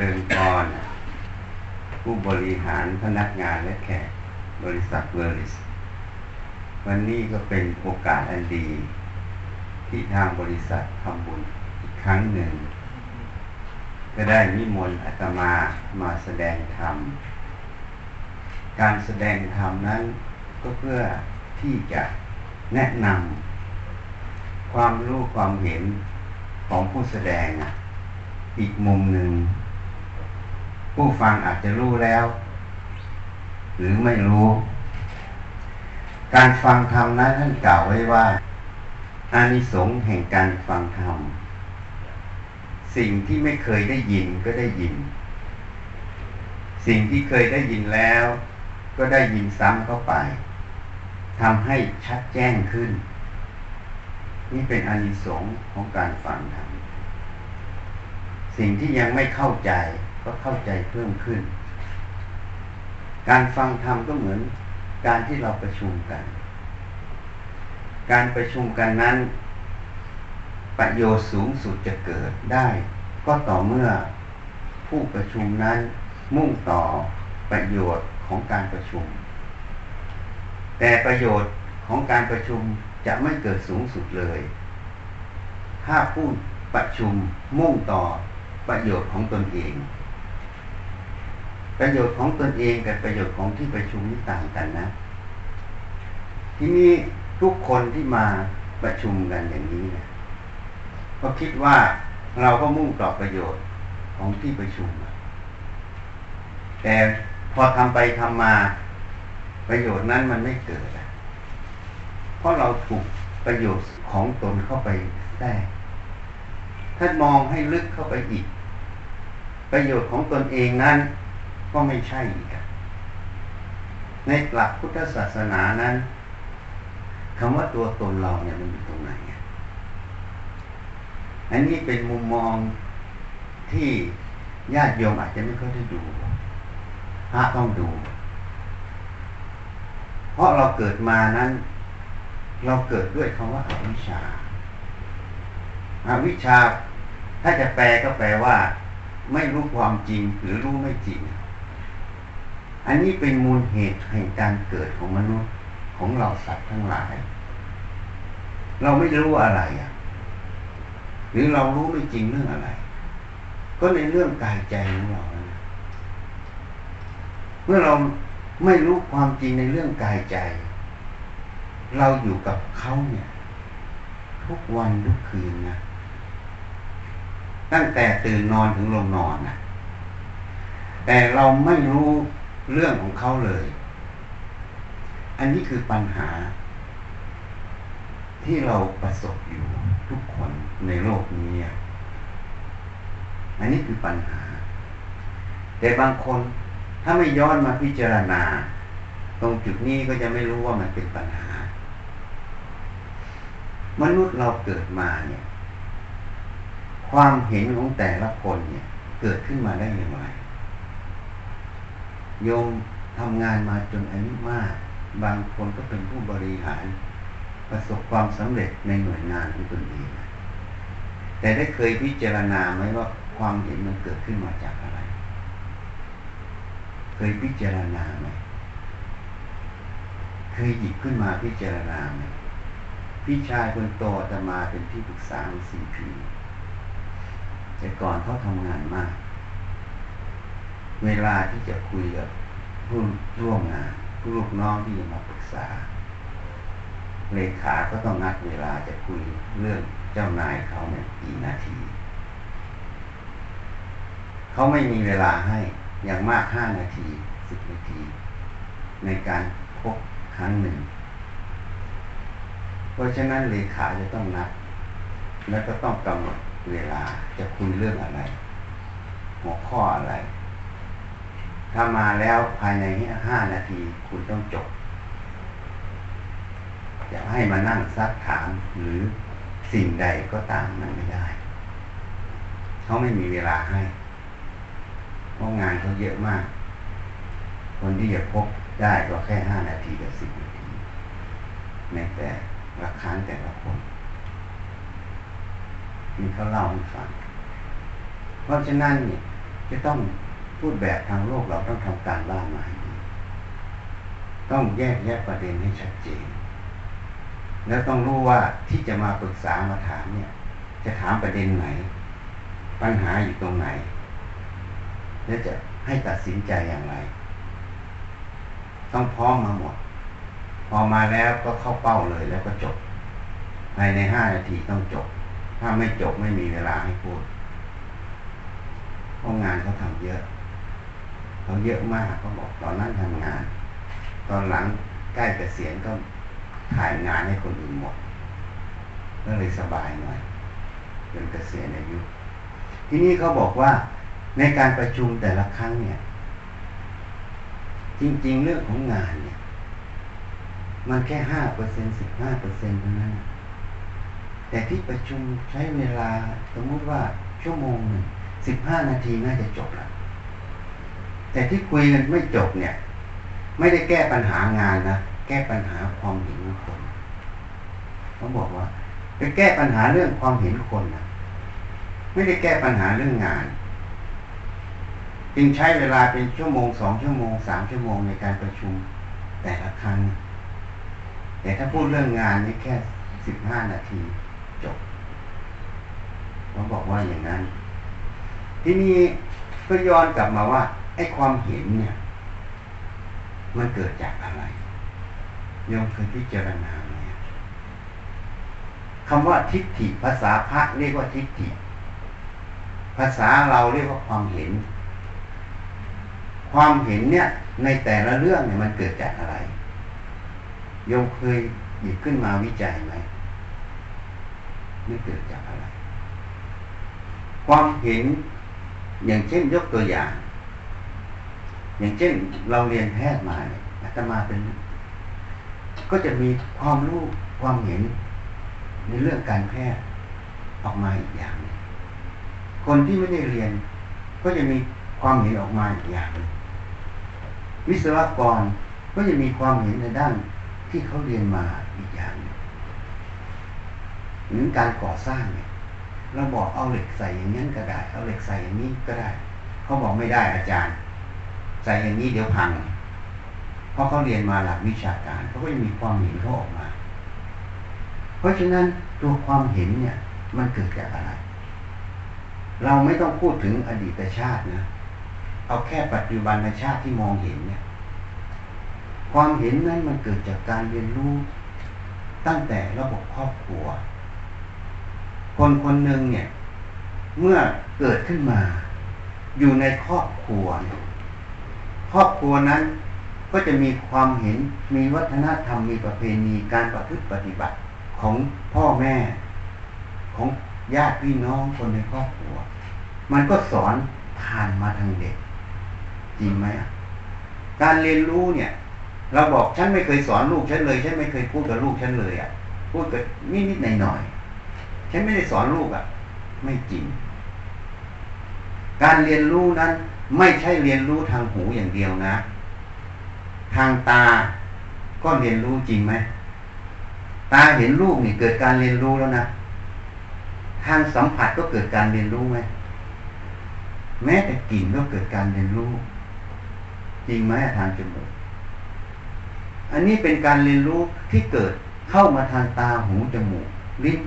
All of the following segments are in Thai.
ริญพรผู้บริหารพนักงานและแขกบริษัทเวอร์ลิส วันนี้ก็เป็นโอกาสอันดี ที่ทางบริษัททำบุญอีกครั้งหนึ่ง ก็ได้นิมนต์อาตมามาแสดงธรรม การแสดงธรรมนั้นก็เพื่อที่จะแนะนำความรู้ความเห็นของผู้แสดงอีกมุมหนึ่ง ผู้ฟังอาจจะรู้แล้ว หรือไม่รู้ การฟังธรรมนั้นท่านกล่าวไว้ว่า อานิสงส์แห่งการฟังธรรม สิ่งที่ไม่เคยได้ยินก็ได้ยิน สิ่งที่เคยได้ยินแล้ว ก็ได้ยินซ้ำเข้าไปทำให้ชัดแจ้งขึ้น นี่เป็นอานิสงส์ของการฟังธรรมสิ่งที่ยังไม่เข้าใจ ก็เข้าใจเพิ่มขึ้น การฟังธรรมก็เหมือนการที่เราประชุมกัน การประชุมกันนั้น ประโยชน์สูงสุดจะเกิดได้ ก็ต่อเมื่อผู้ประชุมนั้นมุ่งต่อประโยชน์ของการประชุม แต่ประโยชน์ของการประชุมจะไม่เกิดสูงสุดเลย ถ้าผู้ประชุมมุ่งต่อประโยชน์ของตนเอง ประโยชน์ของตนเองกับประโยชน์ของที่ประชุมนี่ต่างกันนะ ที่นี้ทุกคนที่มาประชุมกันอย่างนี้นะก็คิดว่าเราก็มุ่งต่อประโยชน์ของที่ประชุม แต่พอทำไปทำมาประโยชน์นั้นมันไม่เกิดเพราะเราถูกประโยชน์ของตนเข้าไปแทรกถ้ามองให้ลึกเข้าไปอีก ประโยชน์ของตนเองนั้น ก็ไม่ใช่อีกในหลักพุทธศาสนานั้นคำว่าตัวตนเราเนี่ยมันอยู่ตรงไหนอันนี้เป็นมุมมองที่ญาติโยมอาจจะไม่ค่อยได้ดูพระต้องดู เพราะเราเกิดมานั้น เราเกิดด้วยคำว่าอาวิชชาอาวิชชาถ้าจะแปลก็แปลว่า ไม่รู้ความจริงหรือรู้ไม่จริง อันนี้เป็นมูลเหตุแห่งการเกิดของมนุษย์ของเราสัตว์ทั้งหลาย เราไม่รู้อะไรอะ หรือเรารู้ไม่จริงเรื่องอะไร ก็ในเรื่องกายใจของเรานะเมื่อเราไม่รู้ความจริงในเรื่องกายใจ เราอยู่กับเขาเนี่ย ทุกวันทุกคืนนะตั้งแต่ตื่นนอนถึงลงนอนนะแต่เราไม่รู้ เรื่องของเขาเลย อันนี้คือปัญหา ที่เราประสบอยู่ทุกคนในโลกนี้ อันนี้คือปัญหา แต่บางคนถ้าไม่ย้อนมาพิจารณา ตรงจุดนี้ก็จะไม่รู้ว่ามันเป็นปัญหา มนุษย์เราเกิดมาเนี่ย ความเห็นของแต่ละคนเนี่ย เกิดขึ้นมาได้อย่างไร โยมทำงานมาจนอายุมาก บางคนก็เป็นผู้บริหาร ประสบความสำเร็จในหน่วยงานของตนเองแต่ได้เคยพิจารณาไหมว่าความเห็นมันเกิดขึ้นมาจากอะไร เคยพิจารณาไหมเคยหยิบขึ้นมาพิจารณาไหมพี่ชายคนโตจะมาเป็นที่ปรึกษาของซีพีแต่ก่อนเขาทำงานมาก เวลาที่จะคุยกับผู้ร่วมงาน ผู้ลูกน้องที่มาปรึกษา เลขาก็ต้องนัดเวลาจะคุยเรื่องเจ้านายเขาเนี่ยกี่นาที เขาไม่มีเวลาให้อย่างมากห้านาทีสิบนาที ในการพบครั้งหนึ่ง เพราะฉะนั้นเลขาจะต้องนัด แล้วก็ต้องกำหนดเวลาจะคุยเรื่องอะไร หัวข้ออะไร ถ้ามาแล้วภายในห้านาทีคุณต้องจบจะให้มานั่งซักถามหรือสิ่งใดก็ตามมันไม่ได้ เขาไม่มีเวลาให้ เพราะงานเขาเยอะมาก คนที่จะพบได้ก็แค่ห้านาทีกับสิบนาทีในแต่ละครั้งแต่ละคนนี่เขาเล่าให้ฟัง เพราะฉะนั้นเนี่ยจะต้อง พูดแบบทางโลกเราต้องทำการบ้านมาให้ดีต้องแยกแยะประเด็นให้ชัดเจน แล้วต้องรู้ว่าที่จะมาปรึกษามาถามเนี่ย จะถามประเด็นไหน ปัญหาอยู่ตรงไหน แล้วจะให้ตัดสินใจอย่างไร ต้องพร้อมมาหมด พอมาแล้วก็เข้าเป้าเลยแล้วก็จบภายในห้านาทีต้องจบ ถ้าไม่จบไม่มีเวลาให้พูดเพราะงานเขาทำเยอะ เขาเยอะมากเขาบอกตอนนั้นทำงาน ตอนหลังใกล้เกษียณก็ถ่ายงานให้คนอื่นหมดก็เลยสบายหน่อยเป็นเกษียณอายุ ที่นี่เขาบอกว่าในการประชุมแต่ละครั้งเนี่ย จริง ๆ เรื่องของงานเนี่ย มันแค่ห้าเปอร์เซ็นสิบห้าเปอร์เซ็นต์เท่านั้น แต่ที่ประชุมใช้เวลาสมมติว่าชั่วโมงหนึ่งสิบห้านาทีน่าจะจบแล้ว แต่ที่คุยกันไม่จบเนี่ย ไม่ได้แก้ปัญหางานนะแก้ปัญหาความเห็นของคนเขาบอกว่าไปแก้ปัญหาเรื่องความเห็นคนนะไม่ได้แก้ปัญหาเรื่องงานจึงใช้เวลาเป็นชั่วโมงสองชั่วโมงสามชั่วโมงในการประชุมแต่ละครั้ง แต่ถ้าพูดเรื่องงานนี่แค่สิบห้านาทีจบเขาบอกว่าอย่างนั้น ที่นี้ก็ย้อนกลับมาว่า ไอ้ความเห็นเนี่ย มันเกิดจากอะไรโยมเคยพิจารณาเนี่ยคำว่าทิฏฐิภาษาพระเรียกว่าทิฏฐิ ภาษาเราเรียกว่าความเห็น ความเห็นเนี่ย ในแต่ละเรื่องเนี่ยมันเกิดจากอะไรโยมเคยหยิบขึ้นมาวิจัยไหมนี่เกิดจากอะไร ความเห็นอย่างเช่นยกตัวอย่าง อย่างเช่นเราเรียนแพทย์มาเนี่ยอาตมาเป็น ก็จะมีความรู้ความเห็นในเรื่องการแพทย์ออกมาอีกอย่างคนที่ไม่ได้เรียน ก็จะมีความเห็นออกมาอีกอย่างวิศวกรก็จะมีความเห็นในด้านที่เขาเรียนมาอีกอย่างหรือการก่อสร้างเนี่ยเราบอกเอาเหล็กใส่อย่างนี้นก็ได้ เอาเหล็กใส่อย่างนี้ก็ได้ เขาบอกไม่ได้อาจารย์ ใส่อย่างนี้เดี๋ยวพัง เพราะเขาเรียนมาหลักวิชาการเขาก็จะมีความเห็นเขาออกมา เพราะฉะนั้นตัวความเห็นเนี่ย มันเกิดจากอะไร เราไม่ต้องพูดถึงอดีตชาตินะเอาแค่ปัจจุบันชาติที่มองเห็นเนี่ย ความเห็นนั้นมันเกิดจากการเรียนรู้ตั้งแต่ระบบครอบครัว คนคนหนึ่งเนี่ย เมื่อเกิดขึ้นมา อยู่ในครอบครัว ครอบครัวนั้นก็จะมีความเห็นมีวัฒนธรรมมีประเพณีการประพฤติปฏิบัติของพ่อแม่ของญาติพี่น้องคนในครอบครัว มันก็สอนผ่านมาทางเด็ก จริงไหมการเรียนรู้เนี่ย เราบอกฉันไม่เคยสอนลูกฉันเลยฉันไม่เคยพูดกับลูกฉันเลยอะ พูดกับนิดนิดหน่อยหน่อยฉันไม่ได้สอนลูกอะ่ะ ไม่จริง การเรียนรู้นั้น ไม่ใช่เรียนรู้ทางหูอย่างเดียวนะ ทางตาก็เรียนรู้จริงไหมตาเห็นรูปนี่เกิดการเรียนรู้แล้วนะทางสัมผัสก็เกิดการเรียนรู้ไหมแม้แต่กลิ่นก็เกิดการเรียนรู้ จริงไหมทางจมูกอันนี้เป็นการเรียนรู้ที่เกิดเข้ามาทางตาหูจมูกลิ้น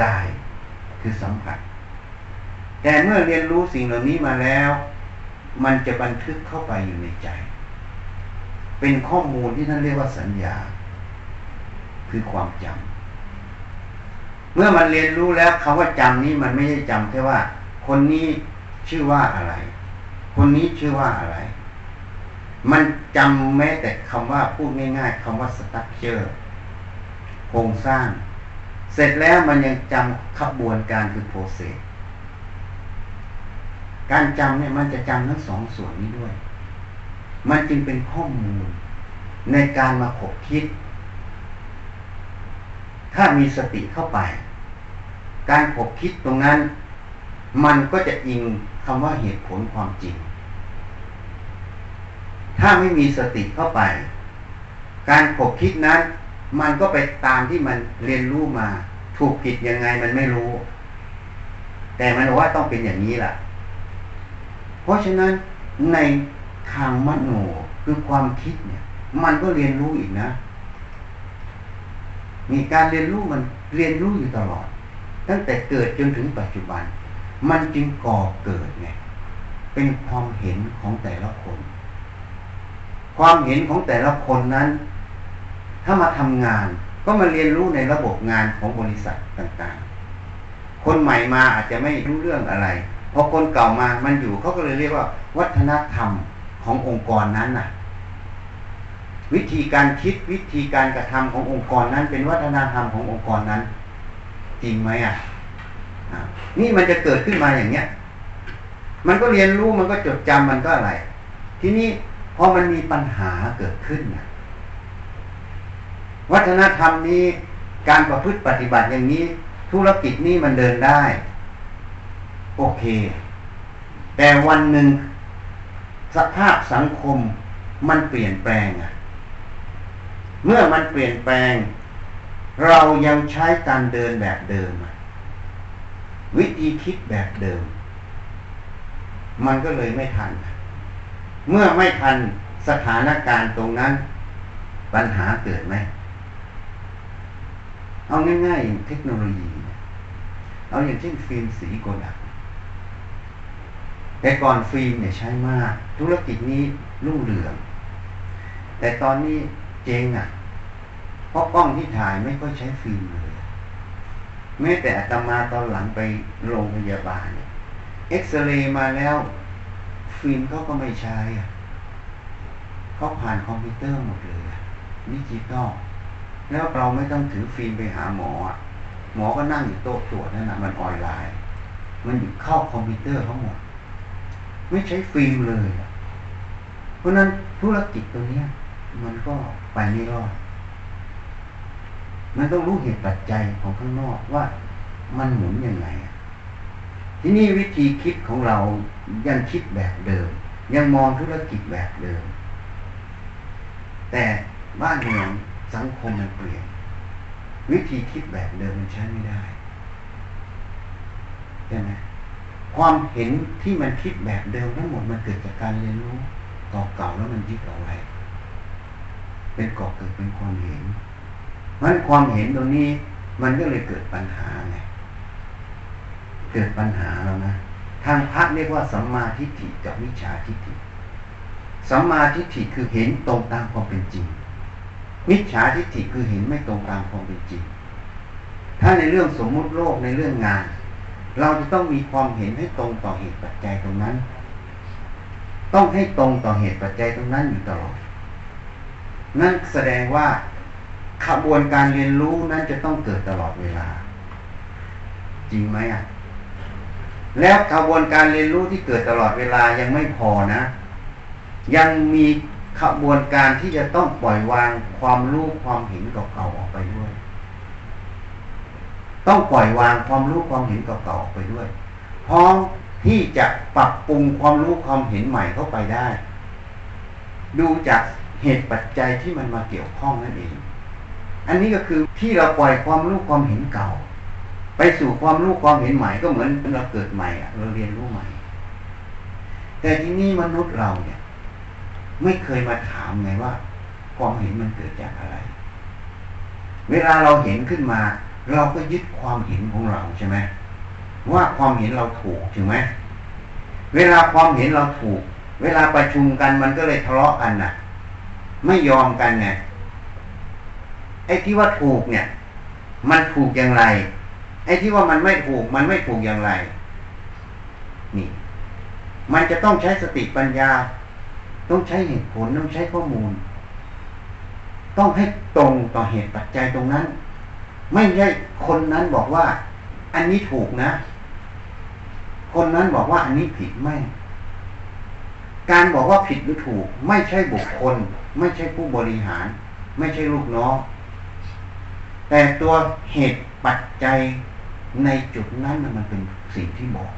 กายคือสัมผัส แต่เมื่อเรียนรู้สิ่งเหล่านี้มาแล้ว มันจะบันทึกเข้าไปอยู่ในใจ เป็นข้อมูลที่ท่านเรียกว่าสัญญา คือความจำเมื่อมันเรียนรู้แล้วคาว่าจำนี้มันไม่ใช่จำแค่ว่า คนนี้ชื่อว่าอะไร คนนี้ชื่อว่าอะไร มันจำแม้แต่คำว่าพูดง่ายๆคำว่าสตั๊กเจอร์โครงสร้าง เสร็จแล้วมันยังจำขบวนการคือโปรเซส การจำเนี่ยมันจะจำทั้งสองส่วนนี้ด้วย มันจึงเป็นข้อมูลในการมาขบคิด ถ้ามีสติเข้าไป การขบคิดตรงนั้น มันก็จะอิงคำว่าเหตุผลความจริง ถ้าไม่มีสติเข้าไป การขบคิดนั้น มันก็ไปตามที่มันเรียนรู้มา ถูกผิดยังไงมันไม่รู้ แต่มันว่าต้องเป็นอย่างนี้ล่ะ เพราะฉะนั้นในทางมโนคือความคิดเนี่ย มันก็เรียนรู้อีกนะ มีการเรียนรู้มันเรียนรู้อยู่ตลอด ตั้งแต่เกิดจนถึงปัจจุบัน มันจึงก่อเกิดไงเป็นความเห็นของแต่ละคน ความเห็นของแต่ละคนนั้น ถ้ามาทำงานก็มาเรียนรู้ในระบบงานของบริษัทต่างๆ คนใหม่มาอาจจะไม่รู้เรื่องอะไร พอคนเก่ามามันอยู่เขาก็เลยเรียกว่า วัฒนธรรมขององค์กรนั้นน่ะ วิธีการคิดวิธีการกระทำขององค์กรนั้น เป็นวัฒนธรรมขององค์กรนั้น จริงไหมอะนี่มันจะเกิดขึ้นมาอย่างเนี้ย มันก็เรียนรู้มันก็จดจำมันก็อะไร ทีนี้พอมันมีปัญหาเกิดขึ้นนะวัฒนธรรมนี้การประพฤติปฏิบัติอย่างนี้ ธุรกิจนี้มันเดินได้ โอเค แต่วันหนึ่งสภาพสังคมมันเปลี่ยนแปลงอะเมื่อมันเปลี่ยนแปลง เรายังใช้การเดินแบบเดิม วิธีคิดแบบเดิม มันก็เลยไม่ทัน เมื่อไม่ทันสถานการณ์ตรงนั้น ปัญหาเกิดไหม เอาง่ายๆเทคโนโลยี เอาอย่างเช่นฟิล์มสีโกดัก แต่ก่อนฟิล์มเนี่ยใช้มาก ธุรกิจนี้รุ่งเรือง แต่ตอนนี้เจ๊งอะ เพราะกล้องที่ถ่ายไม่ค่อยใช้ฟิล์มเลยแม้แต่อาตมาตอนหลังไปโรงพยาบาลเอ็กซเรย์มาแล้ว ฟิล์มเขาก็ไม่ใช้เขาผ่านคอมพิวเตอร์หมดเลยดิจิตอลแล้วเราไม่ต้องถือฟิล์มไปหาหมอ หมอก็นั่งอยู่โต๊ะตรวจนั่นนะมันออนไลน์ มันอยู่เข้าคอมพิวเตอร์เขาหมด ไม่ใช้ฟิล์มเลย เพราะนั้นธุรกิจตัวนี้มันก็ไปไม่รอด มันต้องรู้เหตุปัจจัยของข้างนอกว่ามันหมุนยังไง ทีนี้วิธีคิดของเรายังคิดแบบเดิม ยังมองธุรกิจแบบเดิม แต่บ้านเมืองสังคมมันเปลี่ยน วิธีคิดแบบเดิมมันใช้ไม่ได้ใช่ไหม ความเห็นที่มันคิดแบบเดิมทั้งหมดมันเกิดจากการเรียนรู้เก่าๆแล้วมันยึดเอาไว้ เป็นก่อเกิดเป็นความเห็นมันความเห็นตรงนี้ มันก็เลยเกิดปัญหาไงเกิดปัญหาแล้วนะทางพระเรียกว่าสัมมาทิฏฐิกับวิชาทิฏฐิสัมมาทิฏฐิคือเห็นตรงตามความเป็นจริงวิชาทิฏฐิคือเห็นไม่ตรงตามความเป็นจริง ถ้าในเรื่องสมมุติโลกในเรื่องงาน เราจะต้องมีความเห็นให้ตรงต่อเหตุปัจจัยตรงนั้น ต้องให้ตรงต่อเหตุปัจจัยตรงนั้นอยู่ตลอด นั่นแสดงว่าขบวนการเรียนรู้นั้นจะต้องเกิดตลอดเวลา จริงไหมอะ แล้วขบวนการเรียนรู้ที่เกิดตลอดเวลายังไม่พอนะ ยังมีขบวนการที่จะต้องปล่อยวางความรู้ความเห็นเก่าๆออกไปด้วย ต้องปล่อยวางความรู้ความเห็นเก่าๆไปด้วย พร้อมที่จะปรับปรุงความรู้ความเห็นใหม่เข้าไปได้ ดูจากเหตุปัจจัยที่มันมาเกี่ยวข้องนั่นเอง อันนี้ก็คือที่เราปล่อยความรู้ความเห็นเก่า ไปสู่ความรู้ความเห็นใหม่ก็เหมือนเราเกิดใหม่เราเรียนรู้ใหม่ แต่ที่นี่มนุษย์เราเนี่ย ไม่เคยมาถามไงว่า ความเห็นมันเกิดจากอะไร เวลาเราเห็นขึ้นมา เราก็ยึดความเห็นของเราใช่ไหมว่าความเห็นเราถูกถูกไหมเวลาความเห็นเราถูก เวลาประชุมกันมันก็เลยทะเลาะกันน่ะ ไม่ยอมกันไงไอ้ที่ว่าถูกเนี่ย มันถูกอย่างไร ไอ้ที่ว่ามันไม่ถูก มันไม่ถูกอย่างไร นี่ มันจะต้องใช้สติปัญญา ต้องใช้เหตุผลต้องใช้ข้อมูล ต้องให้ตรงต่อเหตุปัจจัยตรงนั้น ไม่ใช่คนนั้นบอกว่า อันนี้ถูกนะ คนนั้นบอกว่าอันนี้ผิดไม่ การบอกว่าผิดหรือถูก ไม่ใช่บุคคล ไม่ใช่ผู้บริหาร ไม่ใช่ลูกน้องแต่ตัวเหตุปัจจัยในจุดนั้นมันเป็นสิ่งที่บอก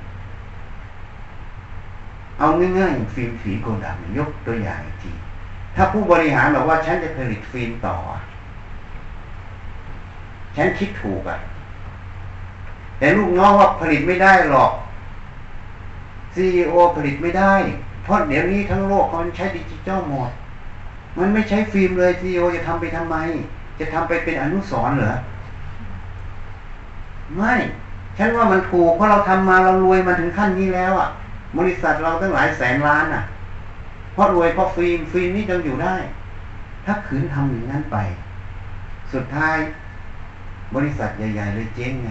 เอาง่ายๆอย่างฟิล์มสีโกดังยกตัวอย่างอีกที ถ้าผู้บริหารบอกว่าฉันจะผลิตฟิล์มต่อ ฉันคิดถูกอะ่ะ แต่ลูกน้องว่าผลิตไม่ได้หรอกซีอผลิตไม่ได้ เพราะเดี๋ยวนี้ทั้งโลกมันใช้ดิจิตอลหมด มันไม่ใช้ฟิล์มเลยซีอจะทำไปทำไม จะทำไปเป็นอนุสรณ์เหรอ ไม่ ฉันว่ามันถูกเพราะเราทำมาเรารวยมาถึงขั้นนี้แล้วอะ บริษัทเราตั้งหลายแสนล้านอะ เพราะรวยเพราะฟิล์มฟิล์มนี่ยังอยู่ได้ ถ้าขืนทำอย่างนั้นไป สุดท้าย บริษัทใหญ่ๆเลยเจ๊งไง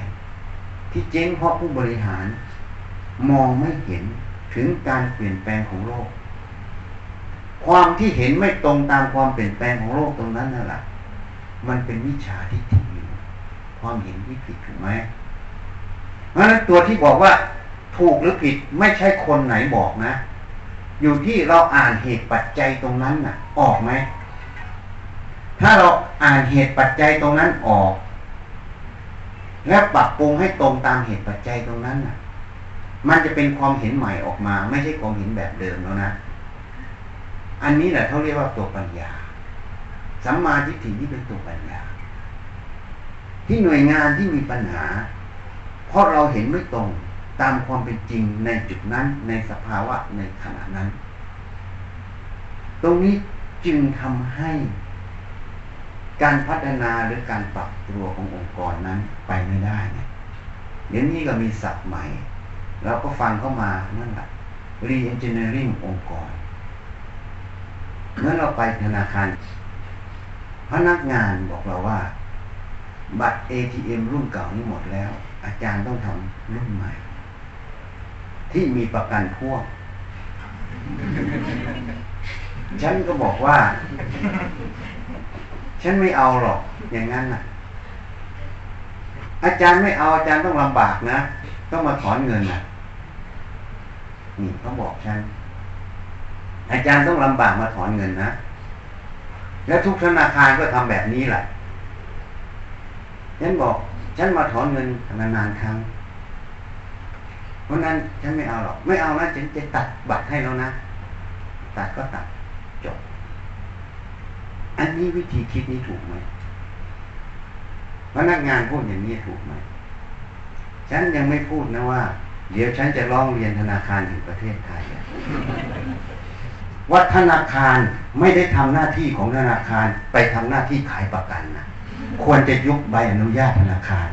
ที่เจ๊งเพราะผู้บริหาร มองไม่เห็นถึงการเปลี่ยนแปลงของโลก ความที่เห็นไม่ตรงตามความเปลี่ยนแปลงของโลกตรงนั้นนั่นแหละมันเป็นวิชาทิฏฐิความเห็นที่ผิดถูกไหมเพราะฉะนั้นตัวที่บอกว่า ถูกหรือผิดไม่ใช่คนไหนบอกนะ อยู่ที่เราอ่านเหตุปัจจัยตรงนั้นน่ะ ออกไหมถ้าเราอ่านเหตุปัจจัยตรงนั้นออก แล้วปรับปรุงให้ตรงตามเหตุปัจจัยตรงนั้นน่ะมันจะเป็นความเห็นใหม่ออกมา ไม่ใช่ความเห็นแบบเดิมแล้วนะ อันนี้แหละเขาเรียกว่าตัวปัญญา สัมมาทิฏฐิที่เป็นตัวปัญญา ที่หน่วยงานที่มีปัญหา เพราะเราเห็นไม่ตรงตามความเป็นจริงในจุดนั้นในสภาวะในขณะนั้น ตรงนี้จึงทำให้ การพัฒนาหรือการปรับตัวขององค์กรนั้นไปไม่ได้เนี่ยเดี๋ยวนี้ก็มีศัพท์ใหม่ เราก็ฟังเข้ามานั่นแหละ re-engineering องค์กรเมื่อเราไปธนาคาร พนักงานบอกเราว่า บัตร ATM รุ่นเก่านี้หมดแล้ว อาจารย์ต้องทำรุ่นใหม่ ที่มีประกันพ่วงฉันก็บอกว่า ฉันไม่เอาหรอก อย่างนั้นนะอาจารย์ไม่เอาอาจารย์ต้องลำบากนะต้องมาถอนเงินนะนี่เขาบอกฉัน อาจารย์ต้องลำบากมาถอนเงินนะแล้วทุกธนาคารก็ทำแบบนี้แหละฉันบอก ฉันมาถอนเงินนานๆครั้งเพราะนั้นฉันไม่เอาหรอก ไม่เอานะฉันจะตัดบัตรให้แล้วนะ ตัดก็ตัดจบ อันนี้วิธีคิดนี้ถูกไหมพนักงานพูดอย่างนี้ถูกไหมฉันยังไม่พูดนะว่า เดี๋ยวฉันจะร้องเรียนธนาคารแห่งประเทศไทยว่าธนาคารไม่ได้ทำหน้าที่ของธนาคารไปทำหน้าที่ขายประกันนะควรจะยุบใบอนุญาตธนาคาร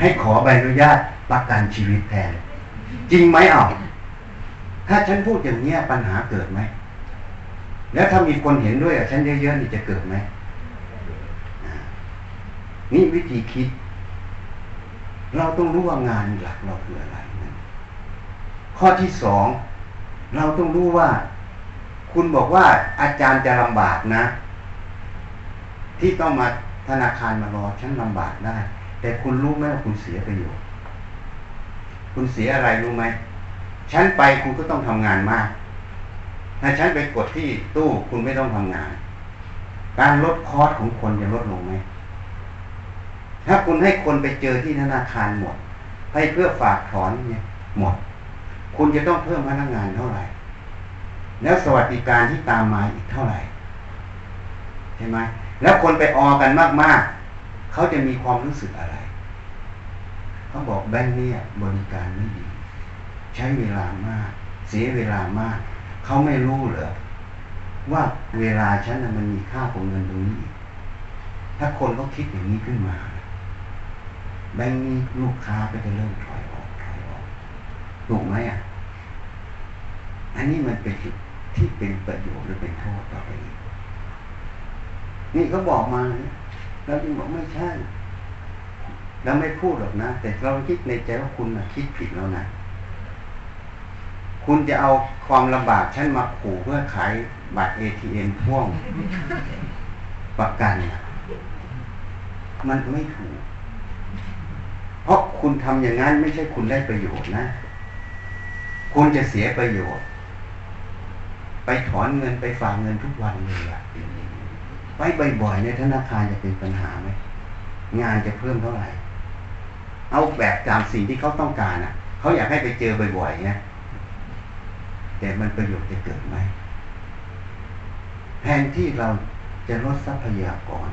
ให้ขอใบอนุญาตประกันชีวิตแทน จริงไหมอะถ้าฉันพูดอย่างนี้ปัญหาเกิดไหม แล้วถ้ามีคนเห็นด้วยอะฉันเยอะๆนี่จะเกิดไหมนี่วิธีคิด เราต้องรู้ว่างานหลักเราคืออะไรนะข้อที่สองเราต้องรู้ว่า คุณบอกว่าอาจารย์จะลำบากนะ ที่ต้องมาธนาคารมารอฉันลำบากได้ แต่คุณรู้ไหมว่าคุณเสียประโยชน์ คุณเสียอะไรรู้ไหมฉันไปคุณก็ต้องทำงานมาก ถ้าฉันไปกดที่ตู้คุณไม่ต้องทำงาน การลดคอสของคนจะลดลงไหมถ้าคุณให้คนไปเจอที่ธนาคารหมด ให้เพื่อฝากถอนเนี่ยหมด คุณจะต้องเพิ่มพนักงานเท่าไหร่ แล้วสวัสดิการที่ตามมาอีกเท่าไหร่ใช่ไหมแล้วคนไปออกันมากๆ เขาจะมีความรู้สึกอะไร เขาบอกแบงค์เนี่ยบริการไม่ดี ใช้เวลามาก เสียเวลามาก เขาไม่รู้เหรอว่าเวลาฉันมันมีค่าของเงินตรงนี้ถ้าคนเขาคิดอย่างนี้ขึ้นมา แบงค์นี้ลูกค้าก็จะเริ่มถอยออกถอยออกถูกไหมอะ อันนี้มันเป็นจุดที่เป็นประโยชน์หรือเป็นโทษต่อไปนี่เขาบอกมาเราจึงบอกไม่ใช่เราไม่พูดหรอกนะ แต่เราคิดในใจว่าคุณนะคิดผิดแล้วนะ คุณจะเอาความลำบากฉันมาขู่เพื่อขายบัตรเอทีเอ็มพ่วงประกัน มันไม่ถูก เพราะคุณทำอย่างนั้นไม่ใช่คุณได้ประโยชน์นะ คุณจะเสียประโยชน์ ไปถอนเงินไปฝากเงินทุกวันเลยอะไปบ่อยๆในธนาคารจะเป็นปัญหาไหมงานจะเพิ่มเท่าไหร่ เอาแบบตามสิ่งที่เขาต้องการอะ เขาอยากให้ไปเจอบ่อยๆเนี่ย แต่มันประโยชน์จะเกิดไหมแทนที่เราจะลดทรัพยากร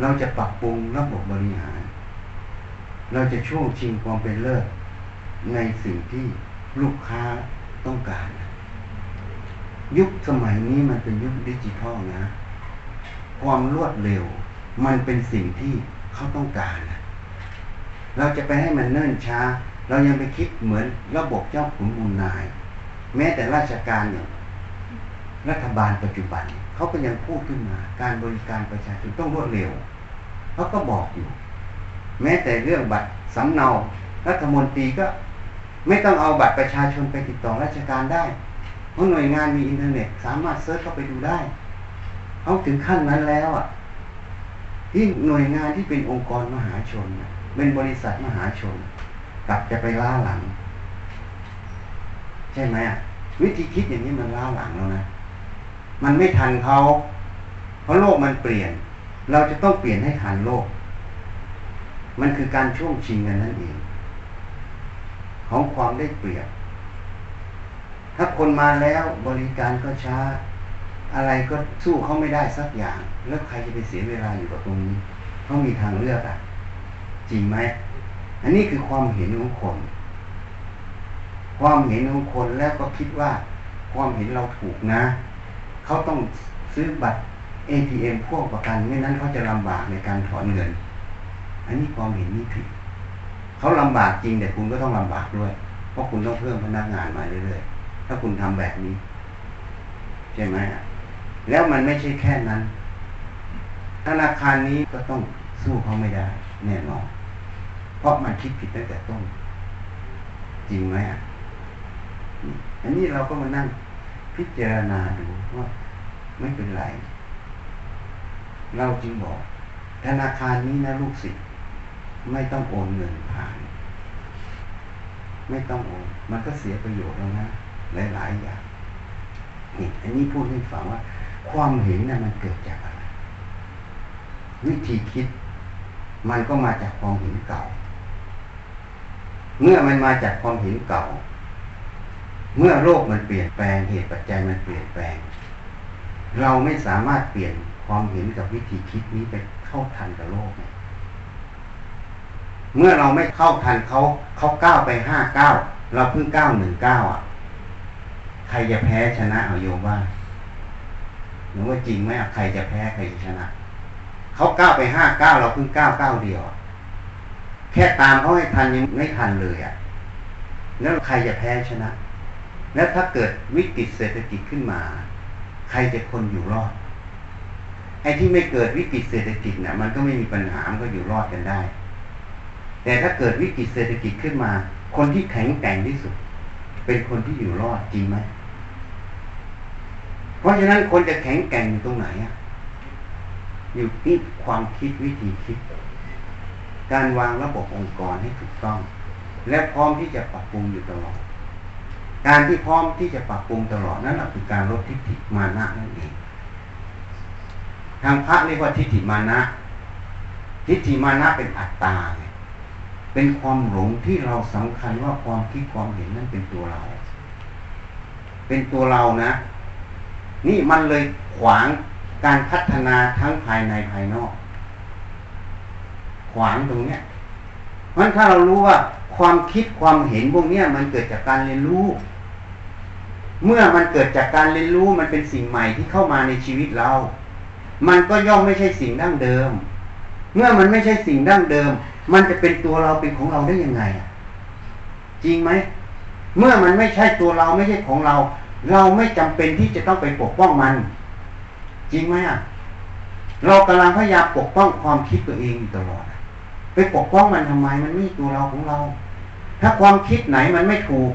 เราจะปรับปรุงระบบบริหาร เราจะช่วงชิงความเป็นเลิศในสิ่งที่ลูกค้าต้องการ ยุคสมัยนี้มันเป็นยุคดิจิทัลนะ ความรวดเร็ว มันเป็นสิ่งที่เขาต้องการนะเราจะไปให้มันเนิ่นช้า เรายังไปคิดเหมือนระบบเจ้าขุนมูลนาย แม้แต่ราชการอย่างรัฐบาลปัจจุบันเขาก็ยังพูดขึ้นมา การบริการประชาชนต้องรวดเร็วเขาก็บอกอยู่ แม้แต่เรื่องบัตรสำเนารัฐมนตรีก็ไม่ต้องเอาบัตรประชาชนไปติดต่อราชการได้ เพราะหน่วยงานมีอินเทอร์เน็ตสามารถ search เข้าไปดูได้เขาถึงขั้นนั้นแล้วอะ ที่หน่วยงานที่เป็นองค์กรมหาชน เป็นบริษัทมหาชน กลับจะไปล้าหลัง ช่ไหมอะวิธีคิดอย่างนี้มันล้าหลังแล้วนะ มันไม่ทันเขา เพราะโลกมันเปลี่ยน เราจะต้องเปลี่ยนให้ทันโลก มันคือการช่วงชิงกันนั่นเอง ของความได้เปรียบ ถ้าคนมาแล้วบริการก็ช้า อะไรก็สู้เขาไม่ได้สักอย่าง แล้วใครจะไปเสียเวลาอยู่กับตรงนี้เขามีทางเลือกอะ จริงไหม อันนี้คือความเห็นของคน ความเห็นของคนแล้วก็คิดว่าความเห็นเราถูกนะ เขาต้องซื้อบัตร ATM พ่วงประกันไม่นั้นเขาจะลำบากในการถอนเงิน อันนี้ความเห็นนี้ผิดเขาลำบากจริงแต่คุณก็ต้องลำบากด้วย เพราะคุณต้องเพิ่มพนักงานมาเรื่อยๆถ้าคุณทำแบบนี้ใช่ไหมแล้วมันไม่ใช่แค่นั้น ธนาคารนี้ก็ต้องสู้เขาไม่ได้ แน่นอนเพราะมันคิดผิดตั้งแต่ต้นจริงไหมอะ อันนี้เราก็มานั่งพิจารณาดูว่าไม่เป็นไร เราจึงบอก ธนาคารนี้นะลูกศิษย์ไม่ต้องโอนเงินผ่าน ไม่ต้องโอน มันก็เสียประโยชน์แล้วนะหลาย ๆ อย่างนี่อันนี้พูดให้ฟังว่า ความเห็นนะ่ะมันเกิดจากอะไร วิธีคิด มันก็มาจากความเห็นเก่า เมื่อมันมาจากความเห็นเก่า เมื่อโลกมันเปลี่ยนแปลงเหตุปัจจัยมันเปลี่ยนแปลง เราไม่สามารถเปลี่ยนความเห็นกับวิธีคิดนี้ไปเข้าทันกับโลกเนี่ยเมื่อเราไม่เข้าทันเขาเขาก้าวไปห้าเก้าเราเพิ่งก้าวหนึ่งเก้าอะ ใครจะแพ้ชนะเอาโยมบ้างหรือว่าจริงไหมใครจะแพ้ใครจะชนะเขาก้าวไปห้าเก้าเราเพิ่งก้าวก้าเดียวแค่ตามเขาให้ทันยังไม่ทันเลยอะแล้วใครจะแพ้ชนะ แล้วถ้าเกิดวิกฤตเศรษฐกิจขึ้นมา ใครจะคนอยู่รอดไอ้ที่ไม่เกิดวิกฤตเศรษฐกิจเนี่ยมันก็ไม่มีปัญหามันก็อยู่รอดกันได้ แต่ถ้าเกิดวิกฤตเศรษฐกิจขึ้นมา คนที่แข็งแกร่งที่สุด เป็นคนที่อยู่รอดจริงไหมเพราะฉะนั้นคนจะแข็งแกร่งอยู่ตรงไหนอะอยู่ที่ความคิดวิธีคิด การวางระบบองค์กรให้ถูกต้อง และพร้อมที่จะปรับปรุงอยู่ตลอด การที่พร้อมที่จะปรับปรุงตลอดนั่นแหละคือการลดทิฏฐิมานะนั่นเองทางพระเรียกว่าทิฏฐิมานะ ทิฏฐิมานะเป็นอัตตาเป็นความหลงที่เราสำคัญว่าความคิดความเห็นนั้นเป็นตัวเรา เป็นตัวเรานะ นี่มันเลยขวางการพัฒนาทั้งภายในภายนอก ขวางตรงเนี้ยมันถ้าเรารู้ว่า ความคิดความเห็นพวกนี้มันเกิดจากการเรียนรู้ เมื่อมันเกิดจากการเรียนรู้มันเป็นสิ่งใหม่ที่เข้ามาในชีวิตเรา มันก็ย่อมไม่ใช่สิ่งดั้งเดิม เมื่อมันไม่ใช่สิ่งดั้งเดิม มันจะเป็นตัวเราเป็นของเราได้ยังไง จริงไหม เมื่อมันไม่ใช่ตัวเราไม่ใช่ของเรา เราไม่จำเป็นที่จะต้องไปปกป้องมัน จริงไหมอะเรากำลังพยายามปกป้องความคิดตัวเองอยู่ตลอด ไปปกป้องมันทำไม มันไม่ตัวเราของเรา ถ้าความคิดไหนมันไม่ถูก